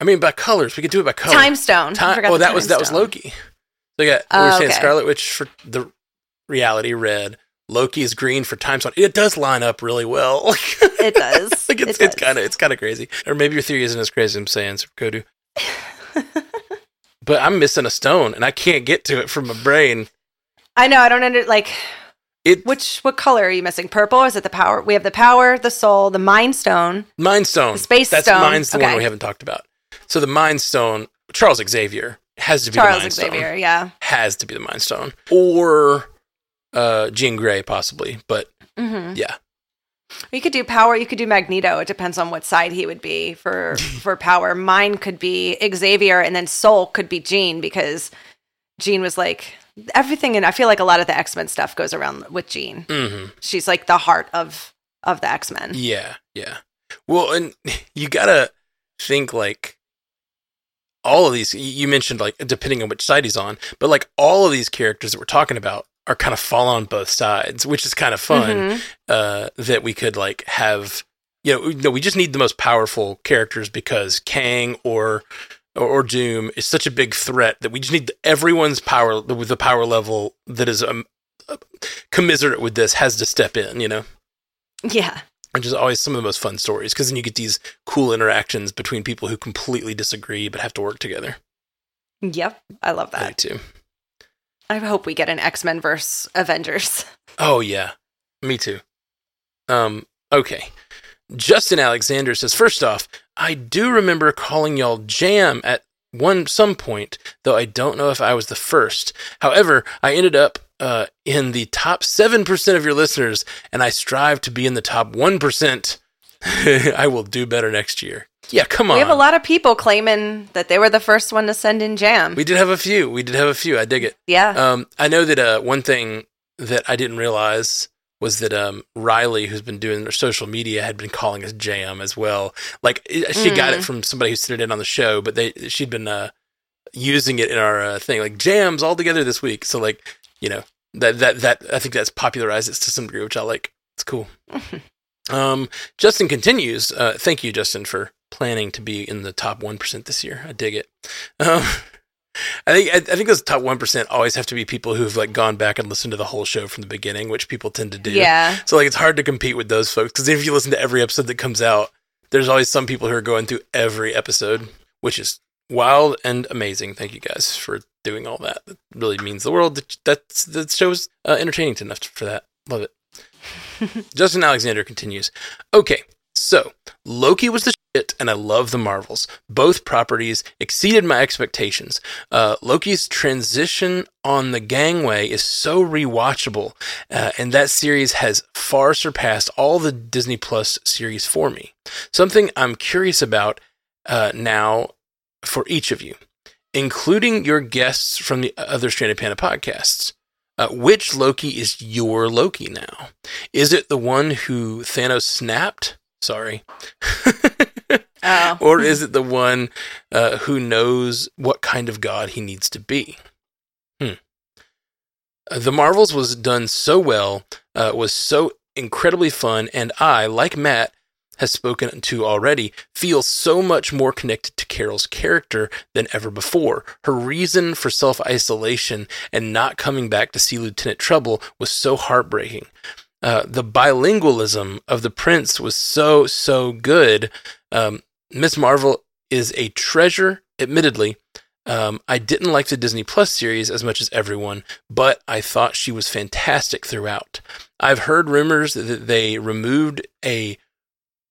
I mean, by colors, we could do it by color. Time Stone. I Time. forgot Oh, that was that was Loki. So yeah, got we Oh, were saying okay. Scarlet Witch for the reality red. Loki is green for time stone. It does line up really well. *laughs* It does. *laughs* like it's It it's kind of it's kind of crazy. Or maybe your theory isn't as crazy as I'm saying, Super Kodu. but I'm missing a stone and I can't get to it from my brain. I know. I don't under like It which what color are you missing? Purple? Is it the power? We have the power, the soul, the Mind Stone. Mind Stone. Space That's Stone. Mind's the one Okay. we haven't talked about. So the Mind Stone, Charles Xavier has to be the Charles Mind Xavier. Stone. Yeah. Has to be the Mind Stone, or uh, Jean Grey possibly. But hmm yeah, You could do power. You could do Magneto. It depends on what side he would be for *laughs* for power. Mine could be Xavier, and then Soul could be Jean because Jean was like everything. And I feel like a lot of the X Men stuff goes around with Jean. hmm She's like the heart of of the X Men. yeah, yeah. Well, and *laughs* you gotta think like all of these. You mentioned like depending on which side he's on, but like all of these characters that we're talking about are kind of fall on both sides, which is kind of fun. Mhm. uh, that we could like have. You know, no, we just need the most powerful characters because Kang or, or or Doom is such a big threat that we just need everyone's power with the power level that is um, uh, commiserate with this has to step in. You know, Yeah. which is always some of the most fun stories because then you get these cool interactions between people who completely disagree but have to work together. Yep. I love I that. do too. I hope we get an X Men verse Avengers. *laughs* Oh yeah, me too. Um, okay. Justin Alexander says, first off, I do remember calling y'all jam at one some point, though I don't know if I was the first. However, I ended up uh, in the top seven percent of your listeners, and I strive to be in the top one percent. *laughs* I will do better next year. Yeah, come on. We have a lot of people claiming that they were the first one to send in jam. We did have a few. We did have a few. I dig it. yeah. Um, I know that uh, one thing that I didn't realize was that um, Riley, who's been doing their social media, had been calling us Jam as well. Like it- she got it Mm. from somebody who sent it in on the show, but they she'd been uh, using it in our uh, thing, like Jams all together this week. So like you know that that that I think that's popularized it to some degree, which I like. It's cool. *laughs* um, Justin continues. Uh, thank you, Justin, for planning to be in the top one percent this year. I dig it. Um, *laughs* I think I, I think those top one percent always have to be people who've like gone back and listened to the whole show from the beginning, which people tend to do. yeah. So like it's hard to compete with those folks because if you listen to every episode that comes out, there's always some people who are going through every episode, which is wild and amazing. Thank you guys for doing all that. It really means the world. That that's that show's uh, entertaining enough for that. Love it. *laughs* Justin Alexander continues. Okay, so Loki was the shit, and I love the Marvels. Both properties exceeded my expectations. Uh, Loki's transition on the gangway is so rewatchable, uh, and that series has far surpassed all the Disney Plus series for me. Something I'm curious about uh, now for each of you, including your guests from the other Stranded Panda podcasts. Uh, which Loki is your Loki now? Is it the one who Thanos snapped? Sorry. *laughs* Oh. or is it the one uh, who knows what kind of god he needs to be? Hmm. The Marvels was done so well, uh, was so incredibly fun, and I, like Matt, has spoken to already, feel so much more connected to Carol's character than ever before. Her reason for self isolation and not coming back to see Lieutenant Trouble was so heartbreaking. Uh, the bilingualism of the prince was so, so good. Um, Miss Marvel is a treasure, admittedly. Um, I didn't like the Disney Plus series as much as everyone, but I thought she was fantastic throughout. I've heard rumors that they removed a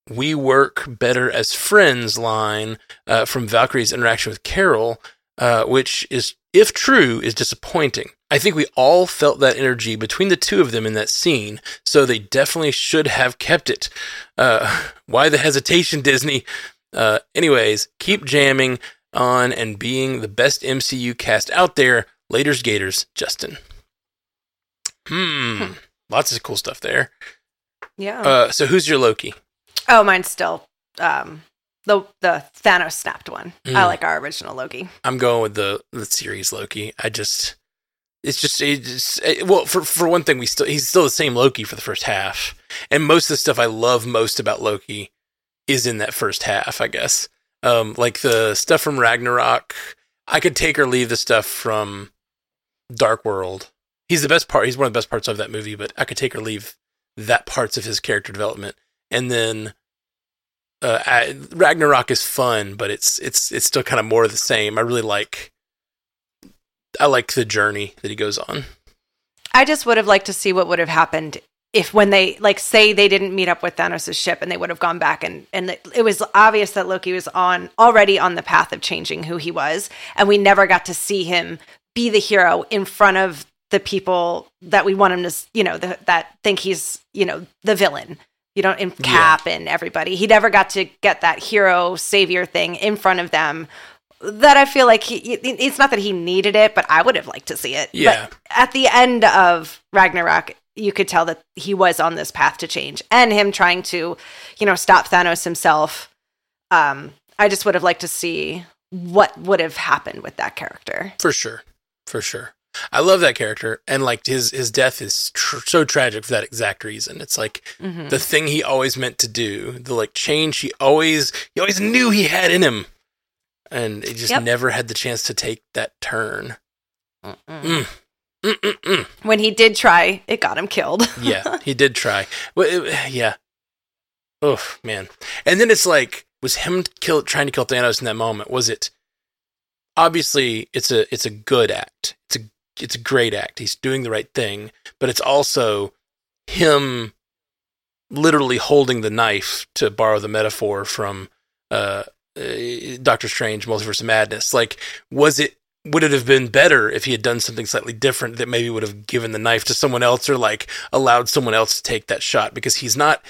we work better as friends line uh, from Valkyrie's interaction with Carol, uh, which is, if true, is disappointing. I think we all felt that energy between the two of them in that scene, so they definitely should have kept it. Uh, *laughs* why the hesitation, Disney? Uh, anyways, keep jamming on and being the best MCU cast out there. Laters Gators, Justin. Hmm. hmm. Lots of cool stuff there. Yeah. Uh, so who's your Loki? Oh, mine's still um, the the Thanos snapped one. Mm. I like our original Loki. I'm going with the the series Loki. I just it's just it's it, well for for one thing we still he's still the same Loki for the first half, and most of the stuff I love most about Loki is in that first half. I guess um like the stuff from Ragnarok. I could take or leave the stuff from Dark World. He's the best part. He's one of the best parts of that movie, but I could take or leave that parts of his character development. And then uh, I, Ragnarok is fun, but it's it's it's still kind of more of the same. I really like I like the journey that he goes on. I just would have liked to see what would have happened if when they like say they didn't meet up with Thanos' ship and they would have gone back and and it was obvious that Loki was on already on the path of changing who he was and we never got to see him be the hero in front of the people that we want him to you know the, that think he's you know the villain you know, in Cap yeah. and everybody. He never got to get that hero savior thing in front of them. That I feel like he, it's not that he needed it, but I would have liked to see it. Yeah. But at the end of Ragnarok, you could tell that he was on this path to change and him trying to, you know, stop Thanos himself. Um, I just would have liked to see what would have happened with that character. For sure. For sure. I love that character, and like his his death is tr- so tragic for that exact reason. It's like mm-hmm. the thing he always meant to do, the like change he always he always knew he had in him, and he just yep. never had the chance to take that turn. Mm. When he did try, it got him killed. *laughs* yeah, he did try. Well, it, yeah. Oh man, and then it's like, was him kill trying to kill Thanos in that moment? Was it? Obviously, it's a it's a good act. It's a it's a great act. He's doing the right thing, but it's also him literally holding the knife to borrow the metaphor from uh, uh, Doctor Strange Multiverse of Madness. Like was it would it have been better if he had done something slightly different that maybe would have given the knife to someone else or like allowed someone else to take that shot because he's not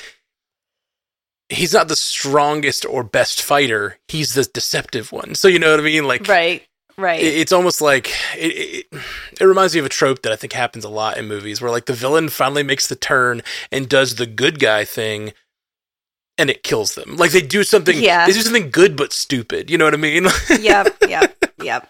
he's not the strongest or best fighter he's the deceptive one so you know what i mean like right Right. It's almost like it, it, it, reminds me of a trope that I think happens a lot in movies where like the villain finally makes the turn and does the good guy thing and it kills them. Like they do something yeah. they do something good but stupid. You know what I mean? *laughs* yep, yep, yep.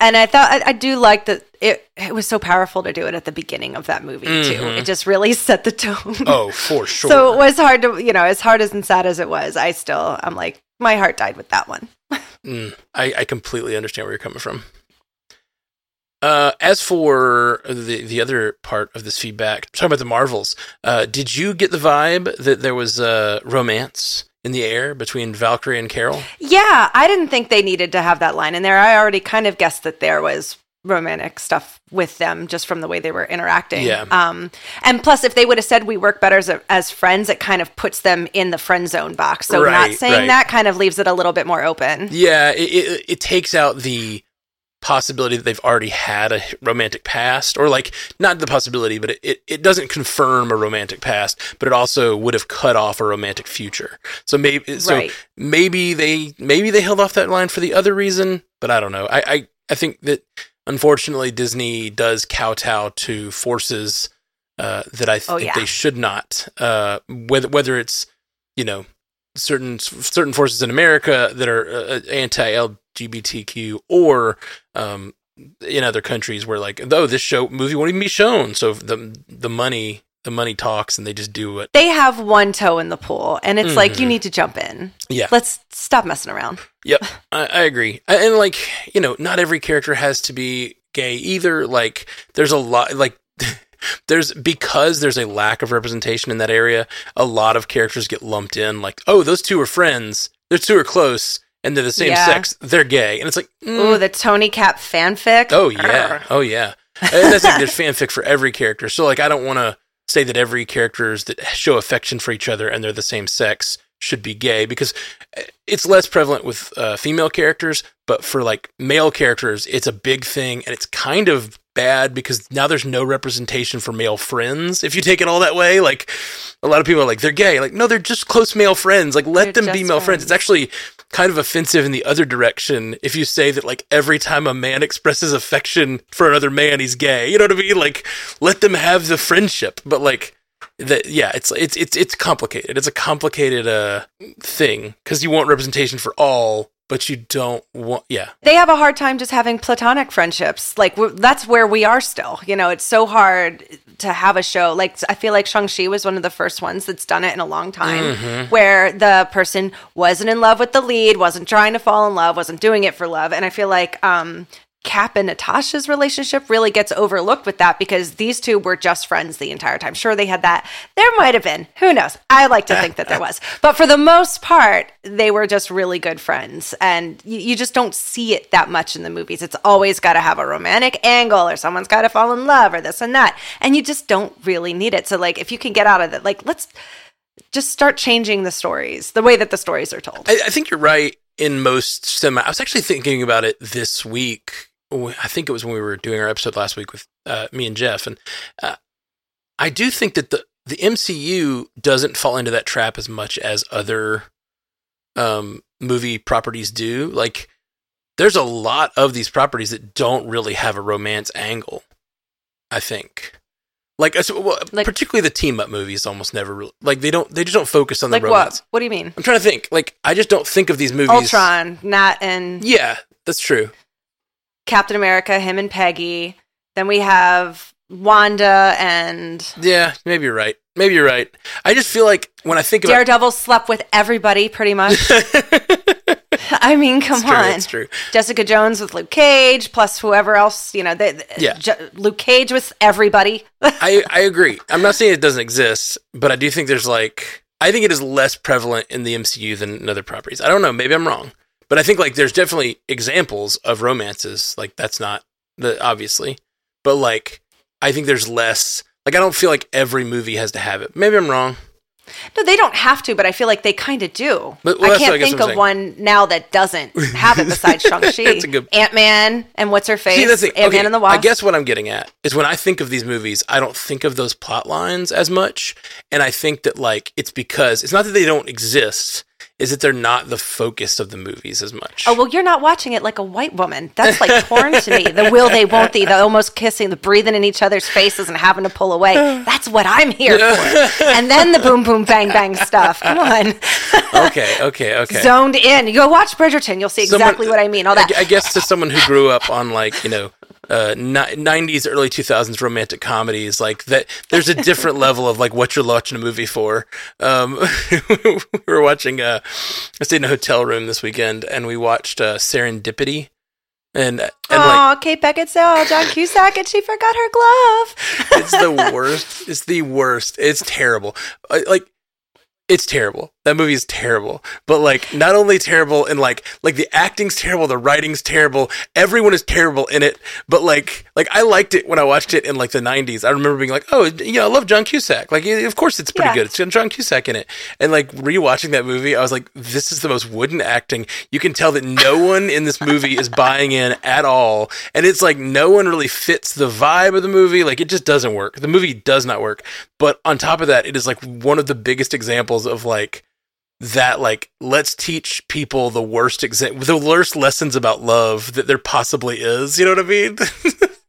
And I thought I, I, do like that it it was so powerful to do it at the beginning of that movie mm-hmm. too. It just really *laughs* set the tone. Oh, for sure. so it was hard to you know, as hard as and sad as it was, I still I'm like, my heart died with that one. *laughs* Mm, I, I completely understand where you're coming from. Uh, as for the the other part of this feedback, talking about the Marvels, uh, did you get the vibe that there was a romance in the air between Valkyrie and Carol? Yeah, I didn't think they needed to have that line in there. I already kind of guessed that there was romantic stuff with them just from the way they were interacting. Yeah. Um, and plus, if they would have said we work better as, as friends, it kind of puts them in the friend zone box. So right, not saying right. that kind of leaves it a little bit more open. Yeah, it, it, it takes out the possibility that they've already had a romantic past or like not the possibility but it, it, it, doesn't confirm a romantic past but it also would have cut off a romantic future so maybe so right. maybe they maybe they held off that line for the other reason but i don't know i i, I think that unfortunately, Disney does kowtow to forces uh, that I think oh, yeah. they should not. Uh, whether whether it's you know certain certain forces in America that are uh, uh anti LGBTQ or um, in other countries where like, oh, this show movie won't even be shown. So the the money the money talks and they just do it. They have one toe in the pool, and it's like you need to jump in. Yeah. Let's stop messing around. Yep, *laughs* I, I agree. And like, you know, not every character has to be gay either. Like, there's a lot, like, *laughs* there's because there's a lack of representation in that area. A lot of characters get lumped in. Like, oh, those two are friends. Those two are close, and they're the same Yeah. sex. They're gay, and it's like, mm, Ooh, the Tony Cap fanfic. oh yeah, oh yeah. And that's like there's fanfic for every character. So like, I don't want to say that every characters that show affection for each other and they're the same sex should be gay because it's less prevalent with uh, female characters, but for like male characters, it's a big thing and it's kind of bad because now there's no representation for male friends. If you take it all that way, like a lot of people are like they're gay, like no, they're just close male friends. Like let They're them be male friends. friends. It's actually kind of offensive in the other direction if you say that like every time a man expresses affection for another man, he's gay. You know what I mean? Like let them have the friendship, but like that yeah it's it's it's it's complicated it's a complicated uh thing because you want representation for all but you don't want yeah they have a hard time just having platonic friendships. Like we're, that's where we are still. You know, it's so hard to have a show. Like I feel like Shang Chi was one of the first ones that's done it in a long time, Mm-hmm. where the person wasn't in love with the lead, wasn't trying to fall in love, wasn't doing it for love. And I feel like um, Cap and Natasha's relationship really gets overlooked with that because these two were just friends the entire time. Sure, they had that. There might have been. Who knows? I like to think that there was. *laughs* But for the most part, they were just really good friends. And you, you just don't see it that much in the movies. It's always got to have a romantic angle or someone's got to fall in love or this and that. And you just don't really need it. So, like, if you can get out of it, like, let's just start changing the stories, the way that the stories are told. I, I think you're right in most semi i was actually thinking about it this week i think it was when we were doing our episode last week with uh, me and jeff and uh, i do think that the the mcu doesn't fall into that trap as much as other um movie properties do like there's a lot of these properties that don't really have a romance angle i think like, well, Like- particularly the team up movies almost never really, like they don't they just don't focus on the Like, romance what? What do you mean? I'm trying to think. Like, I just don't think of these movies. Ultron, Nat and Yeah, that's true. Captain America, him and Peggy. Then we have Wanda and Yeah, maybe you're right. Maybe you're right. I just feel like when I think about Daredevil slept with everybody pretty much. *laughs* *laughs* I mean, come it's true, on. it's true. Jessica Jones with Luke Cage, plus whoever else, you know, they, Yeah. Luke Cage with everybody. *laughs* I I agree. I'm not saying it doesn't exist, but I do think there's like I think it is less prevalent in the MCU than in other properties. I don't know. Maybe I'm wrong, but I think like there's definitely examples of romances. Like that's not the obviously, but like I think there's less. Like I don't feel like every movie has to have it. Maybe I'm wrong. no, they don't have to, but I feel like they kind of do. But- well, I can't what I guess think of one now that doesn't have it besides *laughs* Shang-Chi. That's a good- Ant Man and what's her face? See, that's the, Ant Man okay, and the Wasp. I guess what I'm getting at is when I think of these movies, I don't think of those plot lines as much, and I think that like it's because it's not that they don't exist, is that they're not the focus of the movies as much. Oh well, you're not watching it like a white woman. That's like porn to me. The will they, won't they, the almost kissing, the breathing in each other's faces and having to pull away. That's what I'm here for. *laughs* And then the boom, boom, bang, bang stuff. Come on, okay, okay, okay. zoned in. You go watch Bridgerton. You'll see Someone- exactly what I mean. All that. I, I guess to someone who grew up on like you know. Uh, ni- 90s, early 2000s romantic comedies, like that. There's a different *laughs* level of like what you're watching a movie for. Um, *laughs* we were watching. Uh, I stayed in a hotel room this weekend, and we watched uh, Serendipity, and and like Oh, Kate Beckinsale, John *laughs* Cusack, and she forgot her glove. it's the worst. It's the worst. It's terrible. Uh, Like it's terrible. That movie is terrible. But like not only terrible and like like the acting's terrible, the writing's terrible, everyone is terrible in it. But like like I liked it when I watched it in like the 90s. I remember being like, "Oh, you know, I love John Cusack." Like of course it's pretty Yeah. good. It's got John Cusack in it. And like rewatching that movie, I was like, "This is the most wooden acting. You can tell that no one in this movie is buying in at all." And it's like no one really fits the vibe of the movie. Like it just doesn't work. The movie does not work. But on top of that, it is like one of the biggest examples of like that like let's teach people the worst exa- the worst lessons about love that there possibly is. You know what I mean? *laughs*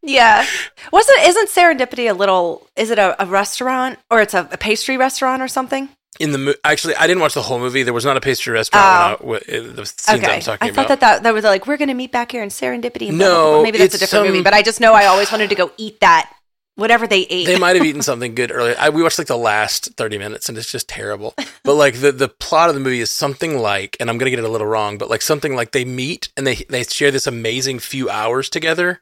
Yeah, wasn't isn't Serendipity a little? Is it a, a restaurant or it's a, a pastry restaurant or something? in the mo- actually, I didn't watch the whole movie. There was not a pastry restaurant. Oh. when I, oh. w- the scenes Okay, was talking I thought about. that, that that was like we're gonna meet back here in Serendipity. and blah, No, blah, blah. maybe that's a different movie. But I just know I always wanted to go eat that whatever they ate. they might have eaten *laughs* something good earlier. I, we watched like the last thirty minutes, and it's just terrible. But like the the plot of the movie is something like, and I'm gonna get it a little wrong, but like something like they meet and they they share this amazing few hours together,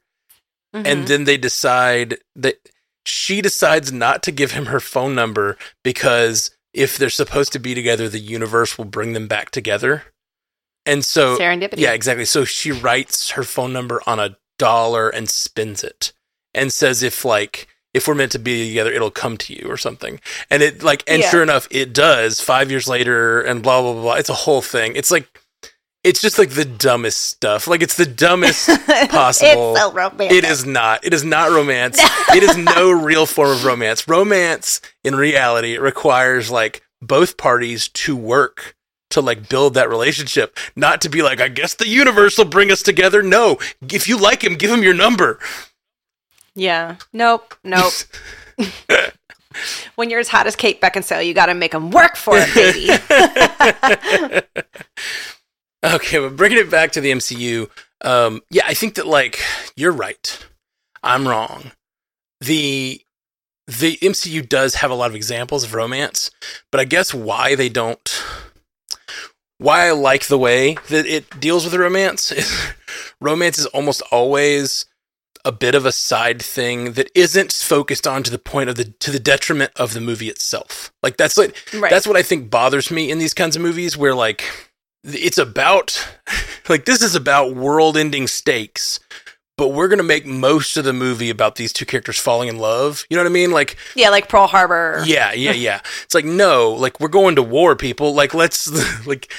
Mhm. and then they decide that she decides not to give him her phone number because if they're supposed to be together, the universe will bring them back together. And so Serendipity. Yeah, exactly. So she writes her phone number on a dollar and spins it and says if like if we're meant to be together, it'll come to you or something. And it like and Yeah. sure enough, it does five years later and blah blah blah blah. It's a whole thing. It's like it's just like the dumbest stuff. Like it's the dumbest *laughs* possible. it's so romantic. It is not. It is not romance. *laughs* it is no real form of romance. Romance in reality requires like both parties to work to like build that relationship, not to be like, I guess the universe will bring us together. No, if you like him, give him your number. Yeah. Nope. Nope. *laughs* when you're as hot as Kate Beckinsale, you got to make them work for it, baby. *laughs* Okay, but bringing it back to the MCU, um, yeah, I think that like you're right. I'm wrong. The the MCU does have a lot of examples of romance, but I guess why they don't why I like the way that it deals with romance is *laughs* romance is almost always a bit of a side thing that isn't focused on to the point of the to the detriment of the movie itself. Like that's like right. that's what I think bothers me in these kinds of movies where like it's about *laughs* like this is about world-ending stakes, but we're going to make most of the movie about these two characters falling in love. You know what I mean? Like yeah, like Pearl Harbor. yeah, yeah, yeah. *laughs* It's like no, like we're going to war, people. Like let's *laughs* like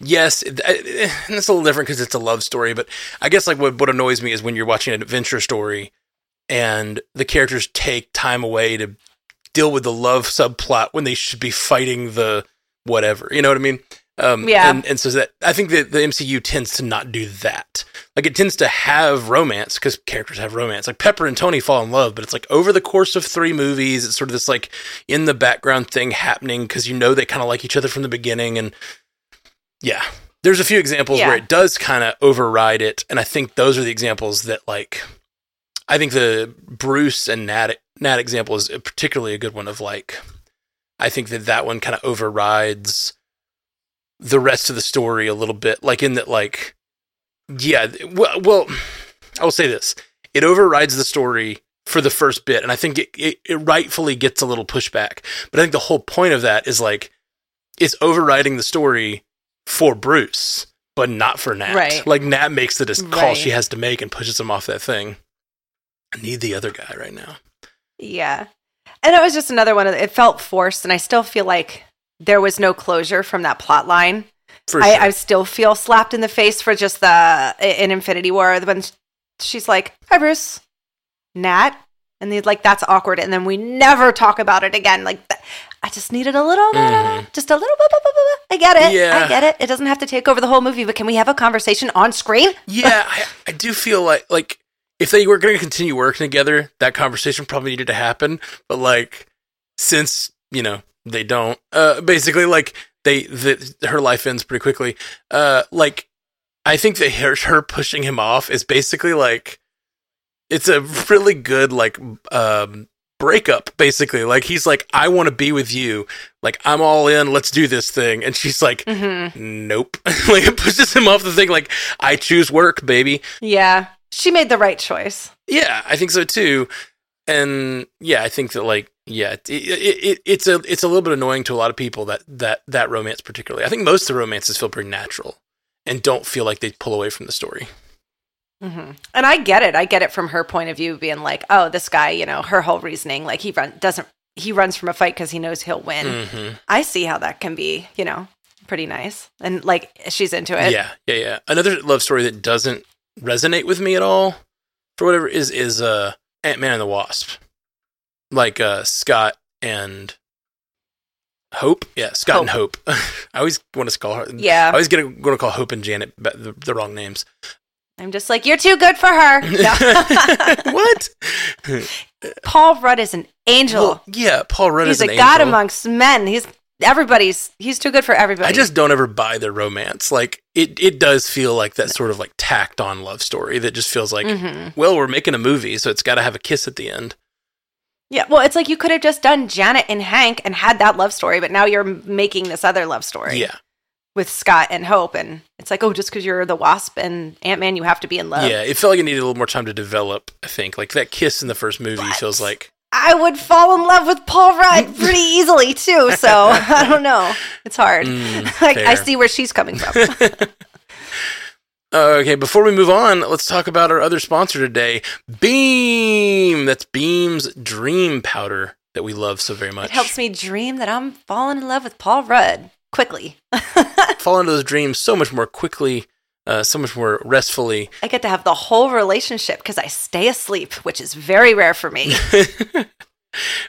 yes, it, it, and it's a little different because it's a love story. But I guess like what what annoys me is when you're watching an adventure story and the characters take time away to deal with the love subplot when they should be fighting the whatever. You know what I mean? Um, Yeah. And, and so that I think that the MCU tends to not do that. Like it tends to have romance because characters have romance. Like Pepper and Tony fall in love, but it's like over the course of three movies, it's sort of this like in the background thing happening because you know they kind of like each other from the beginning. And yeah, there's a few examples Yeah. where it does kind of override it, and I think those are the examples that like. I think the Bruce and Nat Nat example is particularly a good one of like. I think that that one kind of overrides the rest of the story a little bit like in that like yeah well, well i will say this it overrides the story for the first bit and i think it, it, it rightfully gets a little pushback but i think the whole point of that is like it's overriding the story for bruce but not for nat Right. like nat makes the dis- call she has to make and pushes him off that thing i need the other guy right now Yeah. And it was just another one of the, it felt forced and I still feel like there was no closure from that plot line. for I, sure I still feel slapped in the face for just the in Infinity War when she's like, "Hi, Bruce, Nat," and he's like, "That's awkward," and then we never talk about it again. Like, th- I just needed a little, bit, Mhm. just a little bit. I get it. Yeah. I get it. It doesn't have to take over the whole movie, but can we have a conversation on screen? yeah, I, I do feel like like if they were going to continue working together, that conversation probably needed to happen. But like, since you know they don't, uh, basically like they the, her life ends pretty quickly. Uh, like I think that her, her pushing him off is basically like it's a really good like um breakup basically. Like he's like i want to be with you. Like i'm all in. Let's do this thing. And she's like Mm-hmm. nope. *laughs* Like it pushes him off the thing like i choose work baby. Yeah, she made the right choice. yeah i think so too. And yeah i think that like yeah it, it, it, it's a it's a little bit annoying to a lot of people that that that romance particularly. I think most of the romances feel pretty natural and don't feel like they pull away from the story hmm And I get it. I get it from her point of view, being like, "Oh, this guy, you know, her whole reasoning, like he run doesn't he runs from a fight because he knows he'll win." hmm I see how that can be, you know, pretty nice, and like she's into it. yeah yeah yeah. Another love story that doesn't resonate with me at all for whatever is is uh ant-man and the wasp. Like uh scott and hope? Yeah scott and hope. *laughs* I always want to call her Yeah, I always get going to go to call Hope and Janet the, the wrong names. I'm just like, you're too good for her. *laughs* *laughs* What? *laughs* Paul Rudd is an angel. Well, yeah, Paul Rudd He's is a god angel. amongst men. He's everybody's he's too good for everybody. I just don't ever buy their romance. Like it, it does feel like that sort of like tacked on love story that just feels like, Mhm. well, we're making a movie, so it's got to have a kiss at the end. Yeah, well, it's like you could have just done Janet and Hank and had that love story, but now you're making this other love story. Yeah, with Scott and Hope, and it's like, oh, just because you're the Wasp and Ant Man, you have to be in love. yeah. It felt like it needed a little more time to develop. I think like that kiss in the first movie What? feels like I would fall in love with Paul Rudd pretty *laughs* easily too. So I don't know. It's hard. Mm, *laughs* like I see where she's coming from. *laughs* Okay, before we move on, let's talk about our other sponsor today, Beam. That's Beam's Dream Powder that we love so very much. it helps me dream that I'm falling in love with Paul Rudd quickly. *laughs* fall into those dreams so much more quickly, uh, so much more restfully. I get to have the whole relationship because I stay asleep, which is very rare for me. *laughs*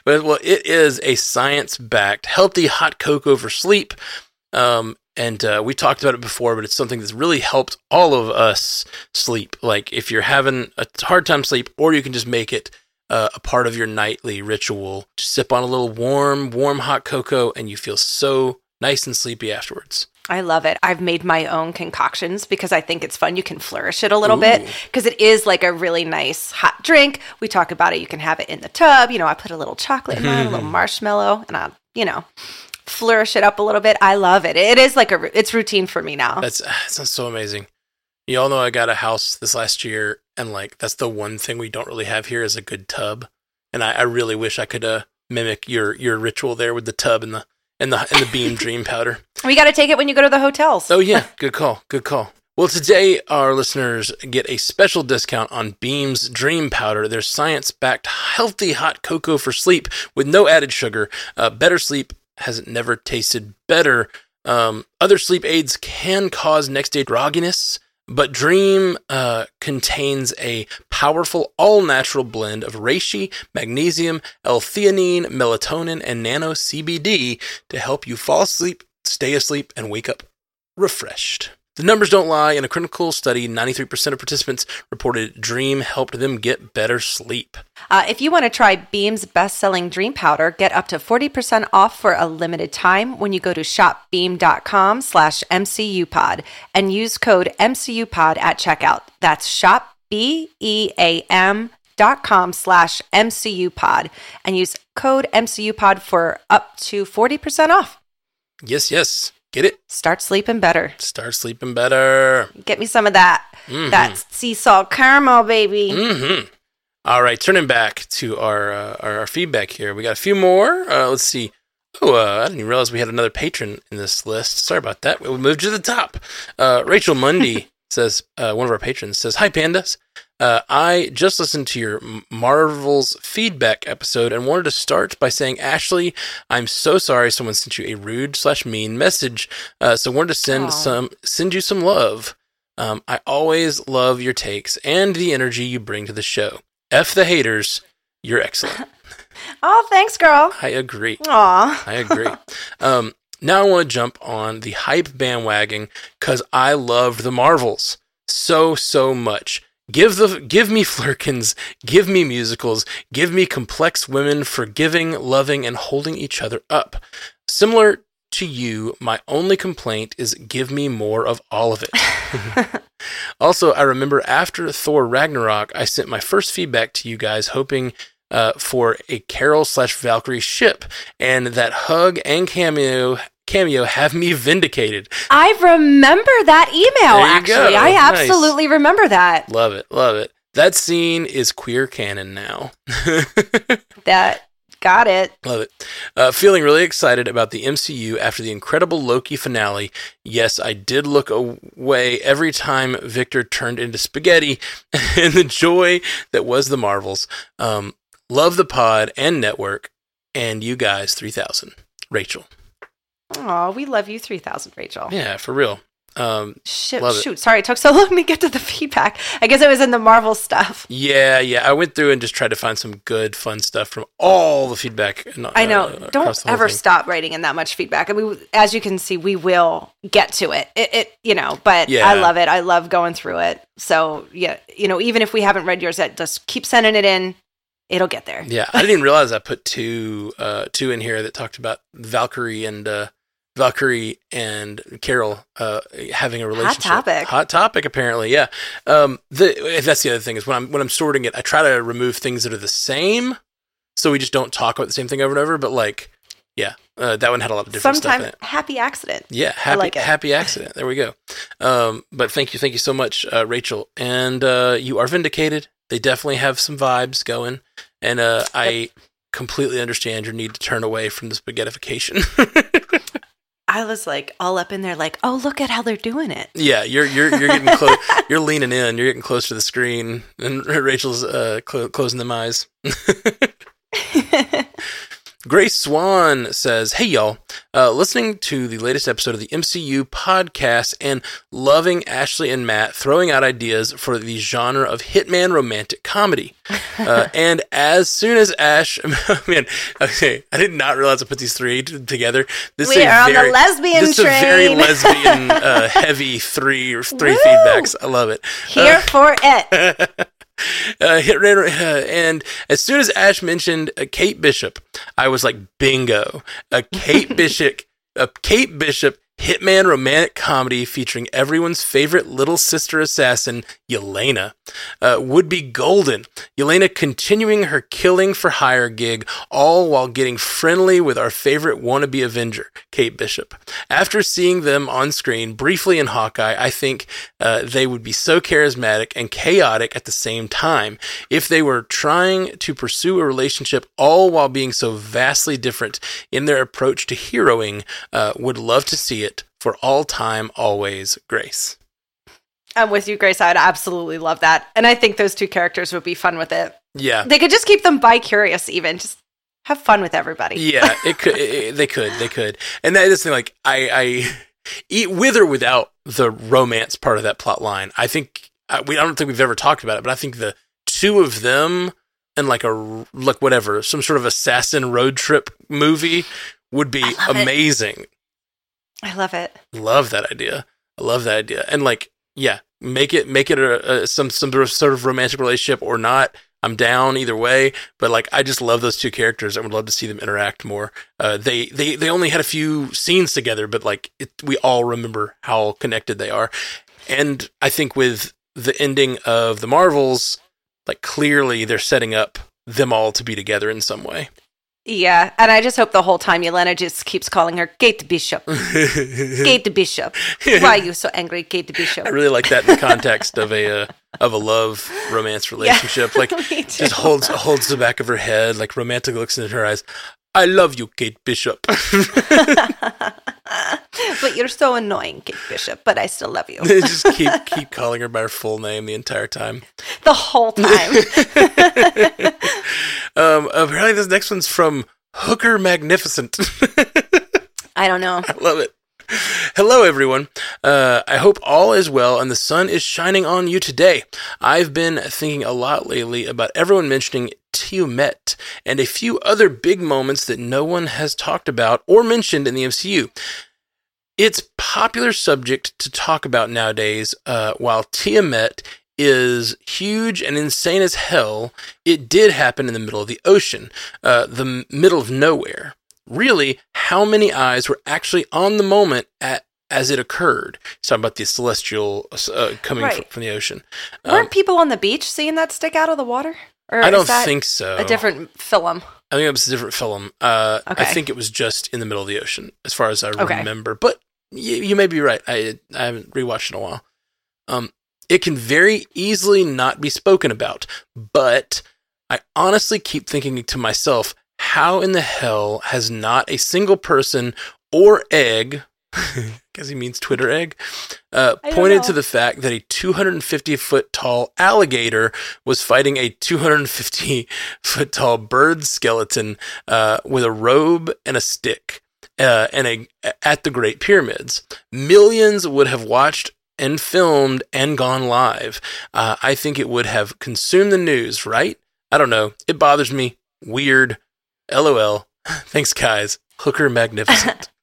But well, it is a science-backed healthy hot cocoa for sleep. Um, and uh, we talked about it before, but it's something that's really helped all of us sleep. Like if you're having a hard time sleep, or you can just make it uh, a part of your nightly ritual. Just sip on a little warm, warm hot cocoa, and you feel so nice and sleepy afterwards. I love it. I've made my own concoctions because I think it's fun. You can flourish it a little Ooh. bit because it is like a really nice hot drink. We talk about it. You can have it in the tub. You know, I put a little chocolate in mine, a little *laughs* marshmallow, and I, you know, flourish it up a little bit. I love it. It is like a, it's routine for me now. That's *sighs* that sounds so amazing. You all know I got a house this last year, and like that's the one thing we don't really have here is a good tub. And I, I really wish I could uh, mimic your your ritual there with the tub and the and the and the beam dream powder. *laughs* We got to take it when you go to the hotels. Oh yeah, *laughs* good call, good call. Well, today our listeners get a special discount on Beam's Dream Powder. Their science-backed, healthy hot cocoa for sleep with no added sugar. Uh, better sleep has never tasted better. Um, other sleep aids can cause next-day grogginess, but Dream uh, contains a powerful, all-natural blend of reishi, magnesium, L-theanine, melatonin, and nano CBD to help you fall asleep, stay asleep, and wake up refreshed. The numbers don't lie. In a clinical study, 93% of participants reported Dream helped them get better sleep. Uh, if you want to try Beam's best-selling Dream Powder, get up to 40% off for a limited time when you go to shopbeam.com slash mcupod and use code mcupod at checkout. That's shop, B-E-A-M dot com slash mcupod and use code mcupod for up to 40% off. Yes, yes. Get it? Start sleeping better. Start sleeping better. Get me some of that, Mhm. that sea salt caramel, baby. hmm All right, turning back to our, uh, our our feedback here. We got a few more. Uh, let's see. Oh, uh, I didn't even realize we had another patron in this list. Sorry about that. We moved to the top. Uh, Rachel Mundy *laughs* says, uh, one of our patrons says, "Hi pandas. Uh, I just listened to your Marvel's feedback episode and wanted to start by saying, Ashley, I'm so sorry someone sent you a rude slash mean message. Uh, so wanted to send Aw. some send you some love. Um, I always love your takes and the energy you bring to the show. F the haters. You're excellent. *laughs* *laughs* Oh, thanks, girl. I agree. Aw. I agree. *laughs* um, now I want to jump on the hype bandwagon because I loved the Marvels so so much. Give the give me *laughs* flerkens, give me musicals, give me complex women forgiving, loving, and holding each other up. Similar to you, my only complaint is give me more of all of it. *laughs* *laughs* also, I remember after Thor Ragnarok, I sent my first feedback to you guys, hoping uh, for a Carol slash Valkyrie ship, and that hug and cameo cameo have me vindicated. I remember that email, actually. go. I Nice. absolutely remember that. Love it, love it. That scene is queer canon now. *laughs* That got it. Love it. Uh, feeling really excited about the MCU after the incredible Loki finale. Yes, I did look away every time Victor turned into spaghetti *laughs* and the joy that was the Marvels. Um, love the pod and network and you guys 3000. Rachel. Oh, we love you 3000, Rachel. Yeah, for real. Um, Shoot, Love it. shoot. Sorry, it took so *laughs* long to get to the feedback. I guess it was in the Marvel stuff. yeah, yeah. I went through and just tried to find some good, fun stuff from all the feedback. uh, I know. Don't ever thing. stop writing in that much feedback. I mean, as you can see, we will get to it. It, it you know, but Yeah. I love it. I love going through it. So, yeah, you know, even if we haven't read yours yet, just keep sending it in. It'll get there. Yeah, I didn't even realize I put two uh, two in here that talked about Valkyrie and uh, Valkyrie and Carol uh, having a relationship. Hot topic. Hot topic, apparently. Yeah. Um, the that's the other thing is when I'm when I'm sorting it, I try to remove things that are the same, so we just don't talk about the same thing over and over. But like, yeah, uh, that one had a lot of different stuff in it. happy accident. Yeah, happy like happy accident. There we go. Um, but thank you, thank you so much, uh, Rachel. And uh, you are vindicated. They definitely have some vibes going, and uh, I completely understand your need to turn away from the spaghettification. *laughs* I was like all up in there, like, oh, look at how they're doing it. yeah, you're you're you're getting close. *laughs* you're leaning in. You're getting close to the screen, and *laughs* Rachel's uh, clo- closing them eyes. *laughs* Grace Swan says, Hey, y'all. Uh, listening to the latest episode of the MCU podcast and loving Ashley and Matt throwing out ideas for the genre of hitman romantic comedy. *laughs* Uh, and as soon as Ash, *laughs* man, okay, I did not realize I put these three t- together. This We is are on the very, lesbian this is a very *laughs* lesbian, uh, heavy three three Woo! feedbacks. I love it. Here for it. *laughs* uh, hit uh, and as soon as Ash mentioned uh, Kate Bishop, I was like, bingo, a Kate *laughs* Bishop, a Kate Bishop hitman romantic comedy featuring everyone's favorite little sister assassin, Yelena, uh, would be golden. Yelena continuing her killing for hire gig, all while getting friendly with our favorite wannabe Avenger, Kate Bishop. After seeing them on screen briefly in Hawkeye, I think uh, they would be so charismatic and chaotic at the same time. If they were trying to pursue a relationship all while being so vastly different in their approach to heroing, uh, would love to see it for all time, always, Grace. I'm with you, Grace. I would absolutely love that. And I think those two characters would be fun with it. Yeah. They could just keep them bi curious, even. Just have fun with everybody. yeah, it could. It, it- they could. They could. And that is the thing. Like I, I, eat with or without the romance part of that plot line. I think I, we. I don't think we've ever talked about it, but I think the two of them and like a like whatever some sort of assassin road trip movie would be amazing. it. I love it. Love that idea. I love that idea. And like, yeah, make it make it a, a some some sort of romantic relationship or not. I'm down either way, but like I just love those two characters. I would love to see them interact more. Uh, they they they only had a few scenes together, but like it, we all remember how connected they are. And I think with the ending of the Marvels, like clearly they're setting up them all to be together in some way. Yeah. And I just hope the whole time Yelena just keeps calling her Kate Bishop. *laughs* Kate Bishop. Why are you so angry, Kate Bishop? I really like that in the context of a uh, of a love romance *laughs* relationship. Like *laughs* Me too. just holds holds the back of her head, like romantic looks into her eyes. I love you, Kate Bishop. *laughs* but you're so annoying, Kate Bishop, but I still love you. *laughs* just keep keep calling her by her full name the entire time. the whole time. *laughs* Um, apparently, this next one's from Hooker Magnificent. I don't know. I love it. Hello, everyone. Uh, I hope all is well and the sun is shining on you today. I've been thinking a lot lately about everyone mentioning Tiamut and a few other big moments that no one has talked about or mentioned in the MCU. It's popular subject to talk about nowadays. Uh, while Tiamut is huge and insane as hell, it did happen in the middle of the ocean, uh, the middle of nowhere really how many eyes were actually on the moment at as it occurred. He's talking about the celestial uh, coming Right. from the ocean. Weren't Um, people on the beach seeing that stick out of the water? Or I don't think so. a different film. I think it was a different film. Uh, I think it was just in the middle of the ocean, as far as I Okay. remember. But you, you may be right. I I haven't rewatched in a while. Um, it can very easily not be spoken about, but I honestly keep thinking to myself, how in the hell has not a single person or egg, *laughs* because he means Twitter egg, uh, pointed know. to the fact that a 250 foot tall alligator was fighting a 250 foot tall bird skeleton uh, with a robe and a stick uh, and a at the Great Pyramids. Millions would have watched and filmed and gone live. Uh, I think it would have consumed the news, right? I don't know. It bothers me. Weird. LOL. *laughs* Thanks, guys. Hooker magnificent. *laughs*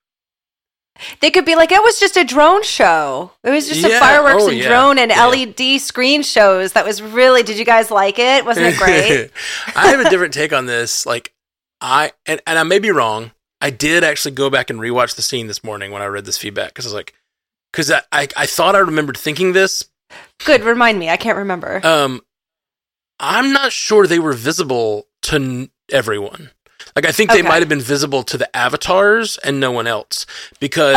They could be like, it was just a drone show. It was just Yeah. a fireworks Oh, and yeah. drone and Yeah. LED screen shows. That was really. Did you guys like it? Wasn't it great? *laughs* I have a different take on this. Like I and, and I may be wrong. I did actually go back and rewatch the scene this morning when I read this feedback because I was like, because I, I I thought I remembered thinking this. Good. Remind me. I can't remember. Um, I'm not sure they were visible to n- everyone. Like I think they might have been visible to the avatars and no one else because,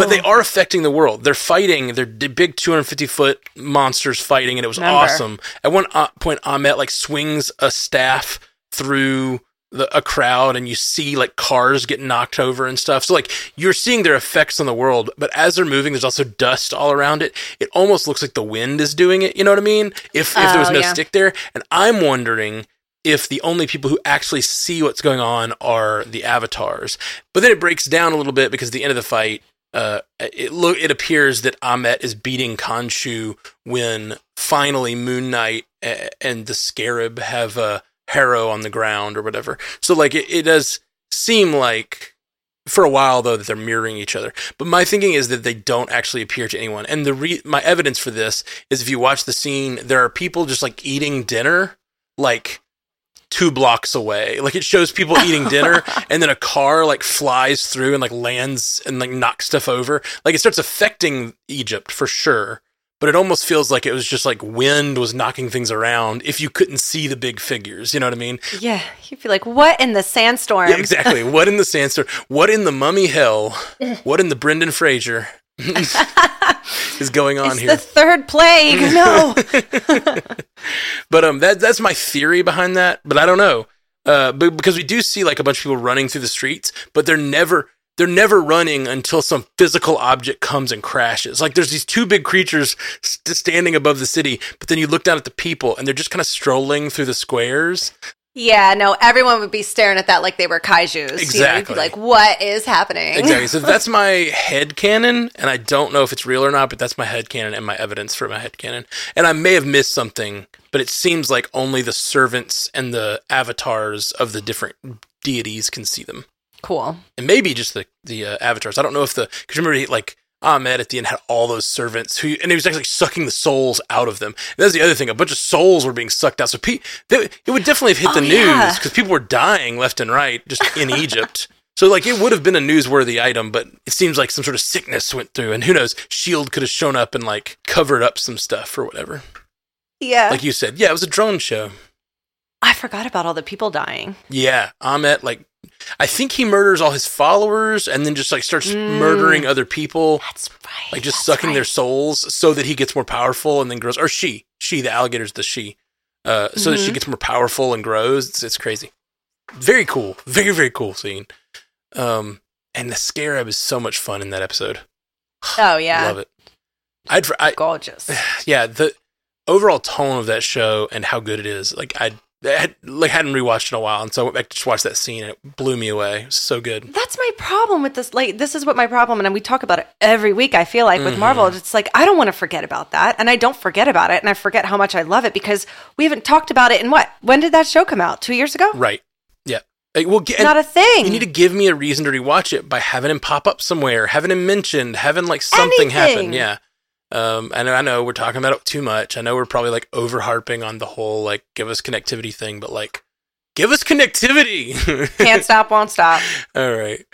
but they Oh. are affecting the world. They're fighting. They're big 250 foot monsters fighting, and it was Remember. awesome. At one uh, point, Ammit like swings a staff through the, a crowd, and you see like cars get knocked over and stuff. So like you're seeing their effects on the world, but as they're moving, there's also dust all around it. It almost looks like the wind is doing it. You know what I mean? If if there was Oh, no yeah. stick there, and I'm wondering if the only people who actually see what's going on are the avatars. But then it breaks down a little bit because at the end of the fight, uh, it look it appears that Ammit is beating Khonshu when finally Moon Knight and the Scarab have a harrow on the ground or whatever. So like it, it does seem like for a while though that they're mirroring each other. But my thinking is that they don't actually appear to anyone. And the re- my evidence for this is if you watch the scene, there are people just like eating dinner like two blocks away. Like it shows people eating dinner *laughs* and then a car like flies through and like lands and like knocks stuff over. Like it starts affecting Egypt for sure. But it almost feels like it was just like wind was knocking things around if you couldn't see the big figures. You know what I mean? yeah. You feel like, what in the sandstorm? Yeah, exactly. *laughs* what in the sandstorm? What in the mummy hell? *laughs* What in the Brendan Fraser is going on It's here? the third plague. No. *laughs* but um, that that's my theory behind that. But I don't know, uh, but because we do see like a bunch of people running through the streets, but they're never they're never running until some physical object comes and crashes. Like there's these two big creatures st- standing above the city, but then you look down at the people and they're just kind of strolling through the squares. Yeah. No. Everyone would be staring at that like they were kaiju's. You know, be Exactly. like, what is happening? Exactly. So *laughs* that's my head canon, and I don't know if it's real or not, but that's my head canon and my evidence for my head canon. And I may have missed something, but it seems like only the servants and the avatars of the different deities can see them. Cool. and maybe just the the uh, avatars. I don't know if the because remember he, like Ammit at the end had all those servants who and he was actually sucking the souls out of them. And that's the other thing; a bunch of souls were being sucked out. So pe- they, it would definitely have hit Oh, the yeah. news because people were dying left and right just in *laughs* Egypt. So like it would have been a newsworthy item, but it seems like some sort of sickness went through, and who knows? Shield could have shown up and like covered up some stuff or whatever. Yeah. Like you said, yeah, it was a drone show. I forgot about all the people dying. Yeah, Ammit like I think he murders all his followers and then just like starts Mm. murdering other people, That's right. like just sucking their souls so that he gets more powerful and then grows. Or she, she, the alligator's the she, uh, so that she Mhm. gets more powerful and grows. It's, it's crazy. Very cool. Very very cool scene. Um, and the scarab is so much fun in that episode. *sighs* Oh yeah. I love it. I'd I, Gorgeous. *sighs* yeah the overall tone of that show and how good it is like i I had, like hadn't rewatched in a while and so i went back to just watch that scene and it blew me away so good That's my problem with this. Like, this is what my problem, and we talk about it every week. I feel like with Mhm. Marvel, it's like I don't want to forget about that, and I don't forget about it, and I forget how much I love it because we haven't talked about it in what? When did that show come out? Two years ago? right yeah Like, well, get, Not a thing. you need to give me a reason to rewatch it by having him pop up somewhere having him mentioned having like something happen yeah um I know I know we're talking about it too much I know we're probably like over harping on the whole like give us connectivity thing but like give us connectivity *laughs* Can't stop, won't stop. All right.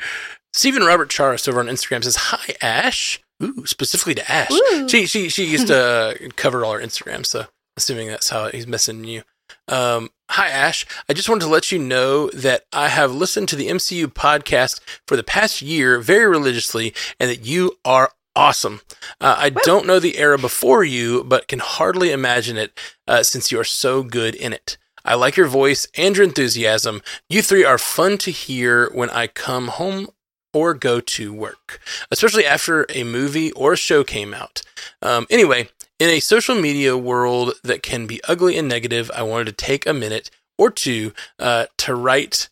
Stephen Robert Charis over on Instagram says, Hi, Ash. Ooh, specifically to Ash. Ooh. She she she used to uh, cover all our Instagram, so assuming that's how he's messaging you. Um, hi, Ash. I just wanted to let you know that I have listened to the MCU podcast for the past year very religiously and that you are awesome. Uh, I don't know the era before you, but can hardly imagine it uh, since you are so good in it. I like your voice and your enthusiasm. You three are fun to hear when I come home or go to work, especially after a movie or a show came out. Um, anyway, in a social media world that can be ugly and negative, I wanted to take a minute or two uh, to write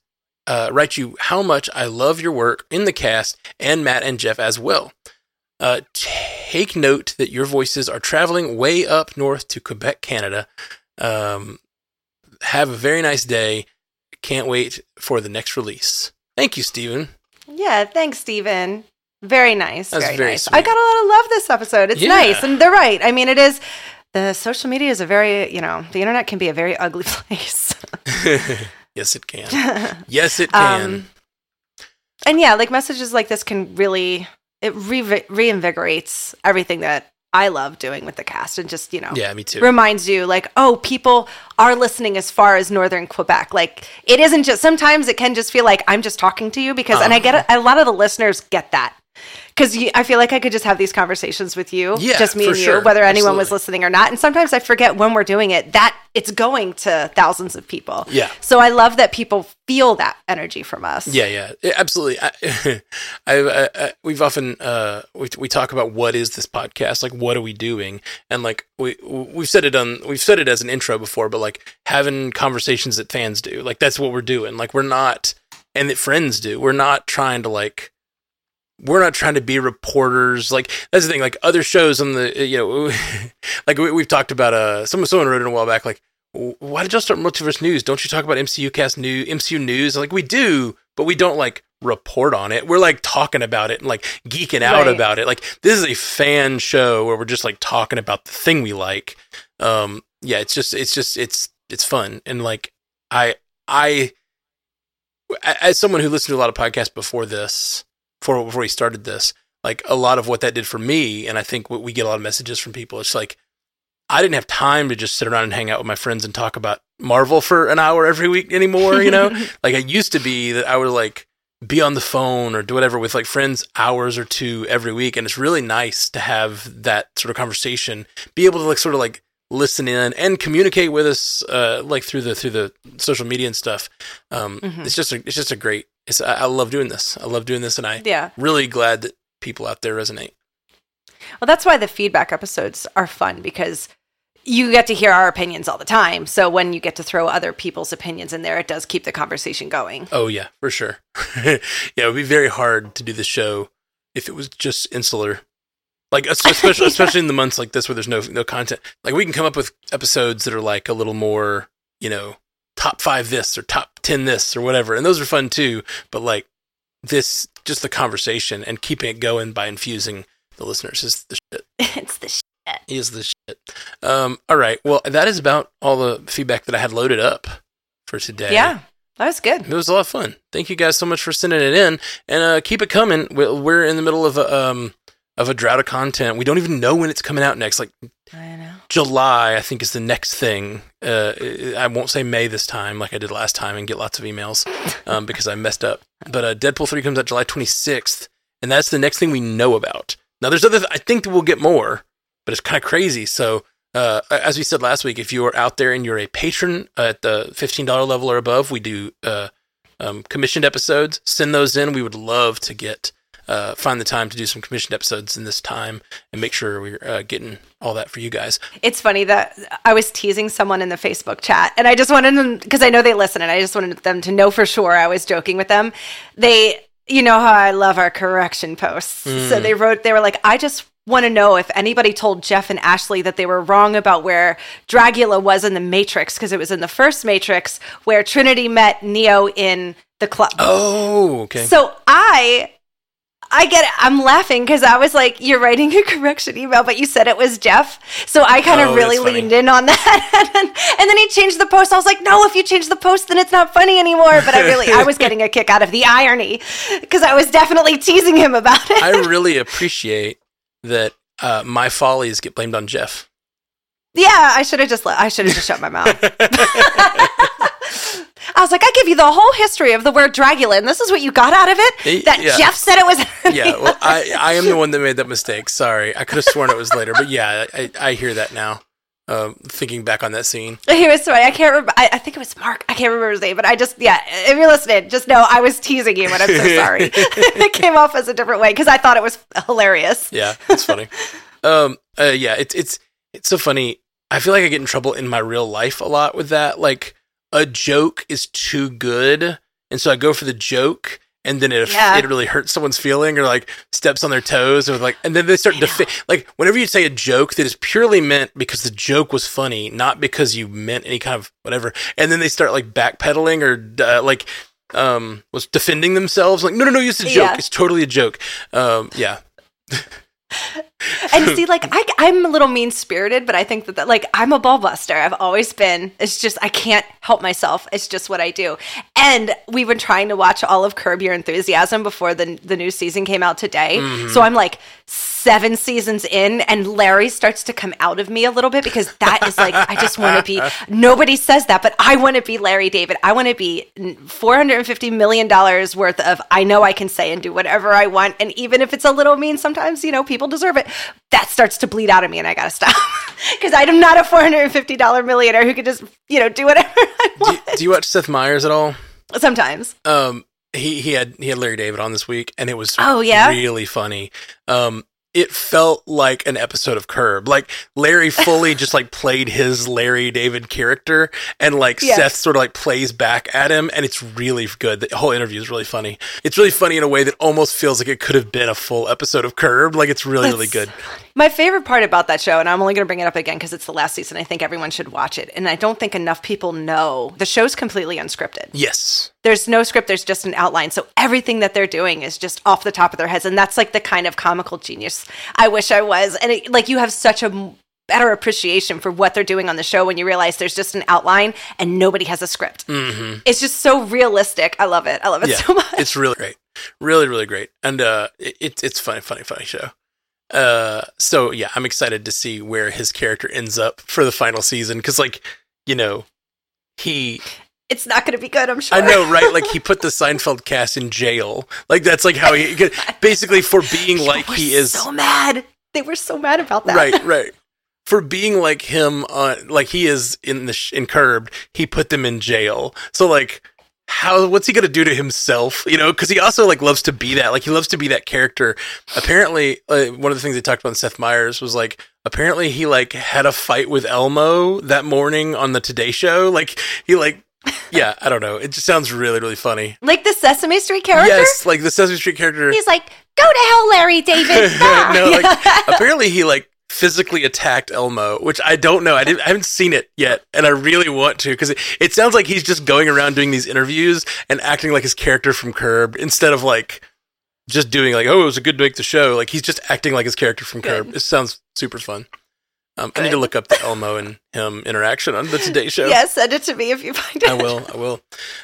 uh, write you how much I love your work in the cast and Matt and Jeff as well. Uh, take note that your voices are traveling way up north to Quebec, Canada. Um, have a very nice day. Can't wait for the next release. Thank you, Stephen. Yeah, thanks, Stephen. Very nice. That's very, very nice. sweet. I got a lot of love this episode. It's Yeah. nice. And they're right. I mean, it is. The social media is a very, you know, the internet can be a very ugly *laughs* place. *laughs* yes, it can. Yes, it *laughs* can. Um, and yeah, like messages like this can really, it re- reinvigorates everything that I love doing with the cast and just, you know, yeah, me too. reminds you like oh people are listening as far as northern quebec. Like it isn't just sometimes it can just feel like i'm just talking to you because and i uh-huh. get it a lot of the listeners get that because i feel like i could just have these conversations with you Yeah, just me and you sure. whether anyone was listening or not and sometimes i forget when we're doing it that it's going to thousands of people Yeah. so i love that people feel that energy from us Yeah, yeah, Yeah, absolutely. I, *laughs* I, I, I, we've often uh, we we talk about what is this podcast? Like, what are we doing? And like we we've said it on we've said it as an intro before, but like having conversations that fans do, like that's what we're doing. Like we're not, and that friends do. We're not trying to like. We're not trying to be reporters. Like that's the thing. Like other shows on the, you know, *laughs* like we, we've talked about. Uh, someone someone wrote it a while back. Like why did y'all start multiverse news? Don't you talk about MCU cast new MCU news? Like we do, but we don't like report on it. We're like talking about it and like geeking out Right. about it. Like this is a fan show where we're just like talking about the thing we like. Um yeah, it's just it's just it's it's fun and like I I as someone who listened to a lot of podcasts before this, before before we started this, like a lot of what that did for me, and I think what we get a lot of messages from people. It's like I didn't have time to just sit around and hang out with my friends and talk about Marvel for an hour every week anymore. You know, *laughs* like it used to be that I would like be on the phone or do whatever with like friends hours or two every week, and it's really nice to have that sort of conversation, be able to like sort of like listen in and communicate with us uh like through the through the social media and stuff um Mhm. it's just a it's just a great it's I, I love doing this. I love doing this and i yeah. really glad that people out there resonate. Well that's why the feedback episodes are fun because you get to hear our opinions all the time. So when you get to throw other people's opinions in there it does keep the conversation going. Oh yeah for sure. *laughs* Yeah it would be very hard to do the show if it was just insular. Like es- *laughs* especially especially in the months like this where there's no no content. Like we can come up with episodes that are like a little more you know top five this or top 10 this or whatever and those are fun too but like this just the conversation and keeping it going by infusing the listeners is the shit *laughs* it's the shit. is the shit um all right well that is about all the feedback that i had loaded up for today yeah that was good it was a lot of fun. Thank you guys so much for sending it in, and uh, keep it coming. We- We're in the middle of a um of a drought of content. We don't even know when it's coming out next. Like i know July, I think is the next thing. Uh, I won't say May this time, like I did last time, and get lots of emails um, *laughs* because I messed up. But uh, Deadpool three comes out July twenty sixth, and that's the next thing we know about. Now, there's other. I think that we'll get more, but it's kind of crazy. So. Uh, as we said last week, if you are out there and you're a patron at the $15 level or above, we do uh, um, commissioned episodes. Send those in. We would love to get uh, find the time to do some commissioned episodes in this time and make sure we're uh, getting all that for you guys. It's funny that I was teasing someone in the Facebook chat, and I just wanted them because I know they listen, and I just wanted them to know for sure I was joking with them. They, you know how I love our correction posts, so they wrote, they were like, I just want to know if anybody told Jeff and Ashley that they were wrong about where Dracula was in the Matrix because it was in the first Matrix where Trinity met Neo in the club. Oh, okay. So I I get it. I'm laughing because I was like, you're writing a correction email, but you said it was Jeff. So I kind of Oh, really leaned in on *laughs* that. and then he changed the post. I was like, no, if you change the post, then it's not funny anymore. But I really, I was getting a kick out of the irony because I was definitely teasing him about it. I really appreciate that uh, my follies get blamed on Jeff. yeah, I should have just, I should have just shut my mouth. *laughs* I was like, I give you the whole history of the word Dracula, and this is what you got out of it? Eh, That yeah. Jeff said it was. *laughs* Yeah, well, *laughs* I, I am the one that made that mistake. Sorry, I could have sworn it was later, but yeah, I, I hear that now. Um, thinking back on that scene, *laughs* He was sorry. I can't remember. I, I think it was Mark. I can't remember his name, but I just yeah. If you're listening, just know I was teasing you, and I'm so sorry. it came off as a different way because I thought it was hilarious. yeah, it's funny. um, uh, yeah, it's it's it's so funny. I feel like I get in trouble in my real life a lot with that. Like a joke is too good, and so I go for the joke, and then it Yeah. it really hurts someone's feeling or like steps on their toes or like, and then they start defi- like whenever you say a joke that is purely meant because the joke was funny, not because you meant any kind of whatever, and then they start like backpedaling or uh, like. um, was defending themselves. Like, no, no, no, it's a joke. Yeah. It's totally a joke. Um, yeah, *laughs* *laughs* and see, like I, I'm a little mean spirited, but I think that, that like I'm a ball buster. I've always been. It's just I can't help myself. It's just what I do. And we've been trying to watch all of Curb Your Enthusiasm before the the new season came out today. Mm-hmm. So I'm like seven seasons in, and Larry starts to come out of me a little bit because that is like I just want to be. *laughs* Nobody says that, but I want to be Larry David. I want to be 450 million dollars worth of. I know I can say and do whatever I want, and even if it's a little mean, sometimes you know people deserve it. That starts to bleed out of me, and I gotta stop *laughs* because I'm not a 450 dollar millionaire who could just you know do whatever *laughs* I do, do you watch Seth Meyers at all? Sometimes. Um, he he had he had Larry David on this week, and it was Oh, yeah? really funny. Um, it felt like an episode of Curb. Like Larry fully *laughs* just like played his Larry David character, and like. Seth sort of like plays back at him, and it's really good. The whole interview is really funny. It's really funny in a way that almost feels like it could have been a full episode of Curb. Like it's really really good. My favorite part about that show, and I'm only going to bring it up again because it's the last season, I think everyone should watch it. And I don't think enough people know the show's completely unscripted. Yes. There's no script, there's just an outline. So everything that they're doing is just off the top of their heads. And that's like the kind of comical genius I wish I was. And it, like you have such a better appreciation for what they're doing on the show when you realize there's just an outline and nobody has a script. It's just so realistic. I love it. I love it yeah, so *laughs* much. it's really great, really, really great, and uh, it, it's it's funny, funny, funny show. Uh, so yeah, I'm excited to see where his character ends up for the final season because, like, you know, he, It's not going to be good, I'm sure. I know, right? Like, he put the Seinfeld cast in jail. Like, that's like how he *laughs* basically for being like he is so mad. They were so mad about that. right, *laughs* right. For being like him, uh, like he is in the sh- in Curbed, he put them in jail. So like, how what's he gonna do to himself? You know, because he also like loves to be that. Like he loves to be that character. Apparently, uh, one of the things they talked about in Seth Meyers was like apparently he like had a fight with Elmo that morning on the Today Show. Like he like. Yeah, I don't know. It just sounds really, really funny. Like the Sesame Street character? Yes, like the Sesame Street character. He's like, go to hell, Larry David. *laughs* No, like *laughs* apparently he like physically attacked Elmo, which I don't know. I didn't. I haven't seen it yet, and I really want to because it, it sounds like he's just going around doing these interviews and acting like his character from Curb instead of like just doing like, oh, it was a good to make the show. Like he's just acting like his character from Curb. Good. It sounds super fun. Um, I need to look up the Elmo and him interaction on the Today Show. yes, send it to me if you find it. I will. I will.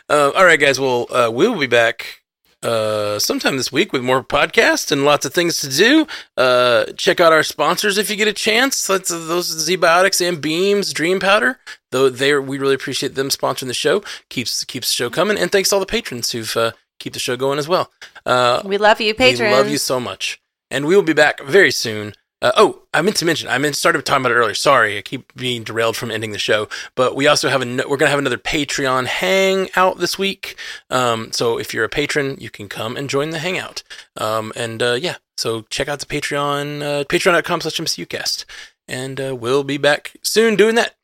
Uh, all right, guys. Well, uh, we will be back uh, sometime this week with more podcasts and lots of things to do. Uh, check out our sponsors if you get a chance. That's those are ZBiotics and Beam's Dream Powder. Though they we really appreciate them sponsoring the show. keeps keeps the show coming. And thanks to all the patrons who've uh, keep the show going as well. Uh, We love you, patrons. we love you so much. And we will be back very soon. Uh, oh, I meant to mention, I meant started talking about it earlier. Sorry, I keep being derailed from ending the show. But we also have a, we're to have another Patreon hangout this week. Um, so if you're a patron, you can come and join the hangout. Um, and uh, yeah, so check out the Patreon, uh, patreon.com slash MCUcast. And uh, we'll be back soon doing that.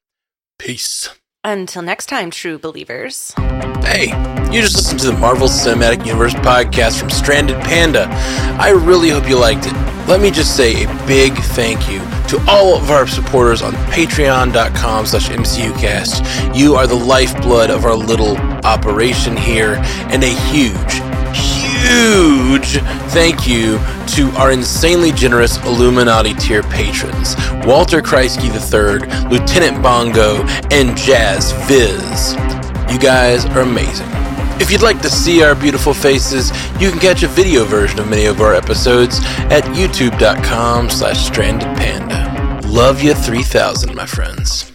Peace. Until next time, true believers. Hey, you just listened to the Marvel Cinematic Universe podcast from Stranded Panda. I really hope you liked it. Let me just say a big thank you to all of our supporters on patreon.com slash mcucast. You are the lifeblood of our little operation here, and a huge, huge thank you to our insanely generous Illuminati tier patrons Walter Kreisky III, Lieutenant Bongo, and Jazz Viz. You guys are amazing. If you'd like to see our beautiful faces, you can catch a video version of many of our episodes at youtube.com slash stranded panda. Love you 3000, my friends.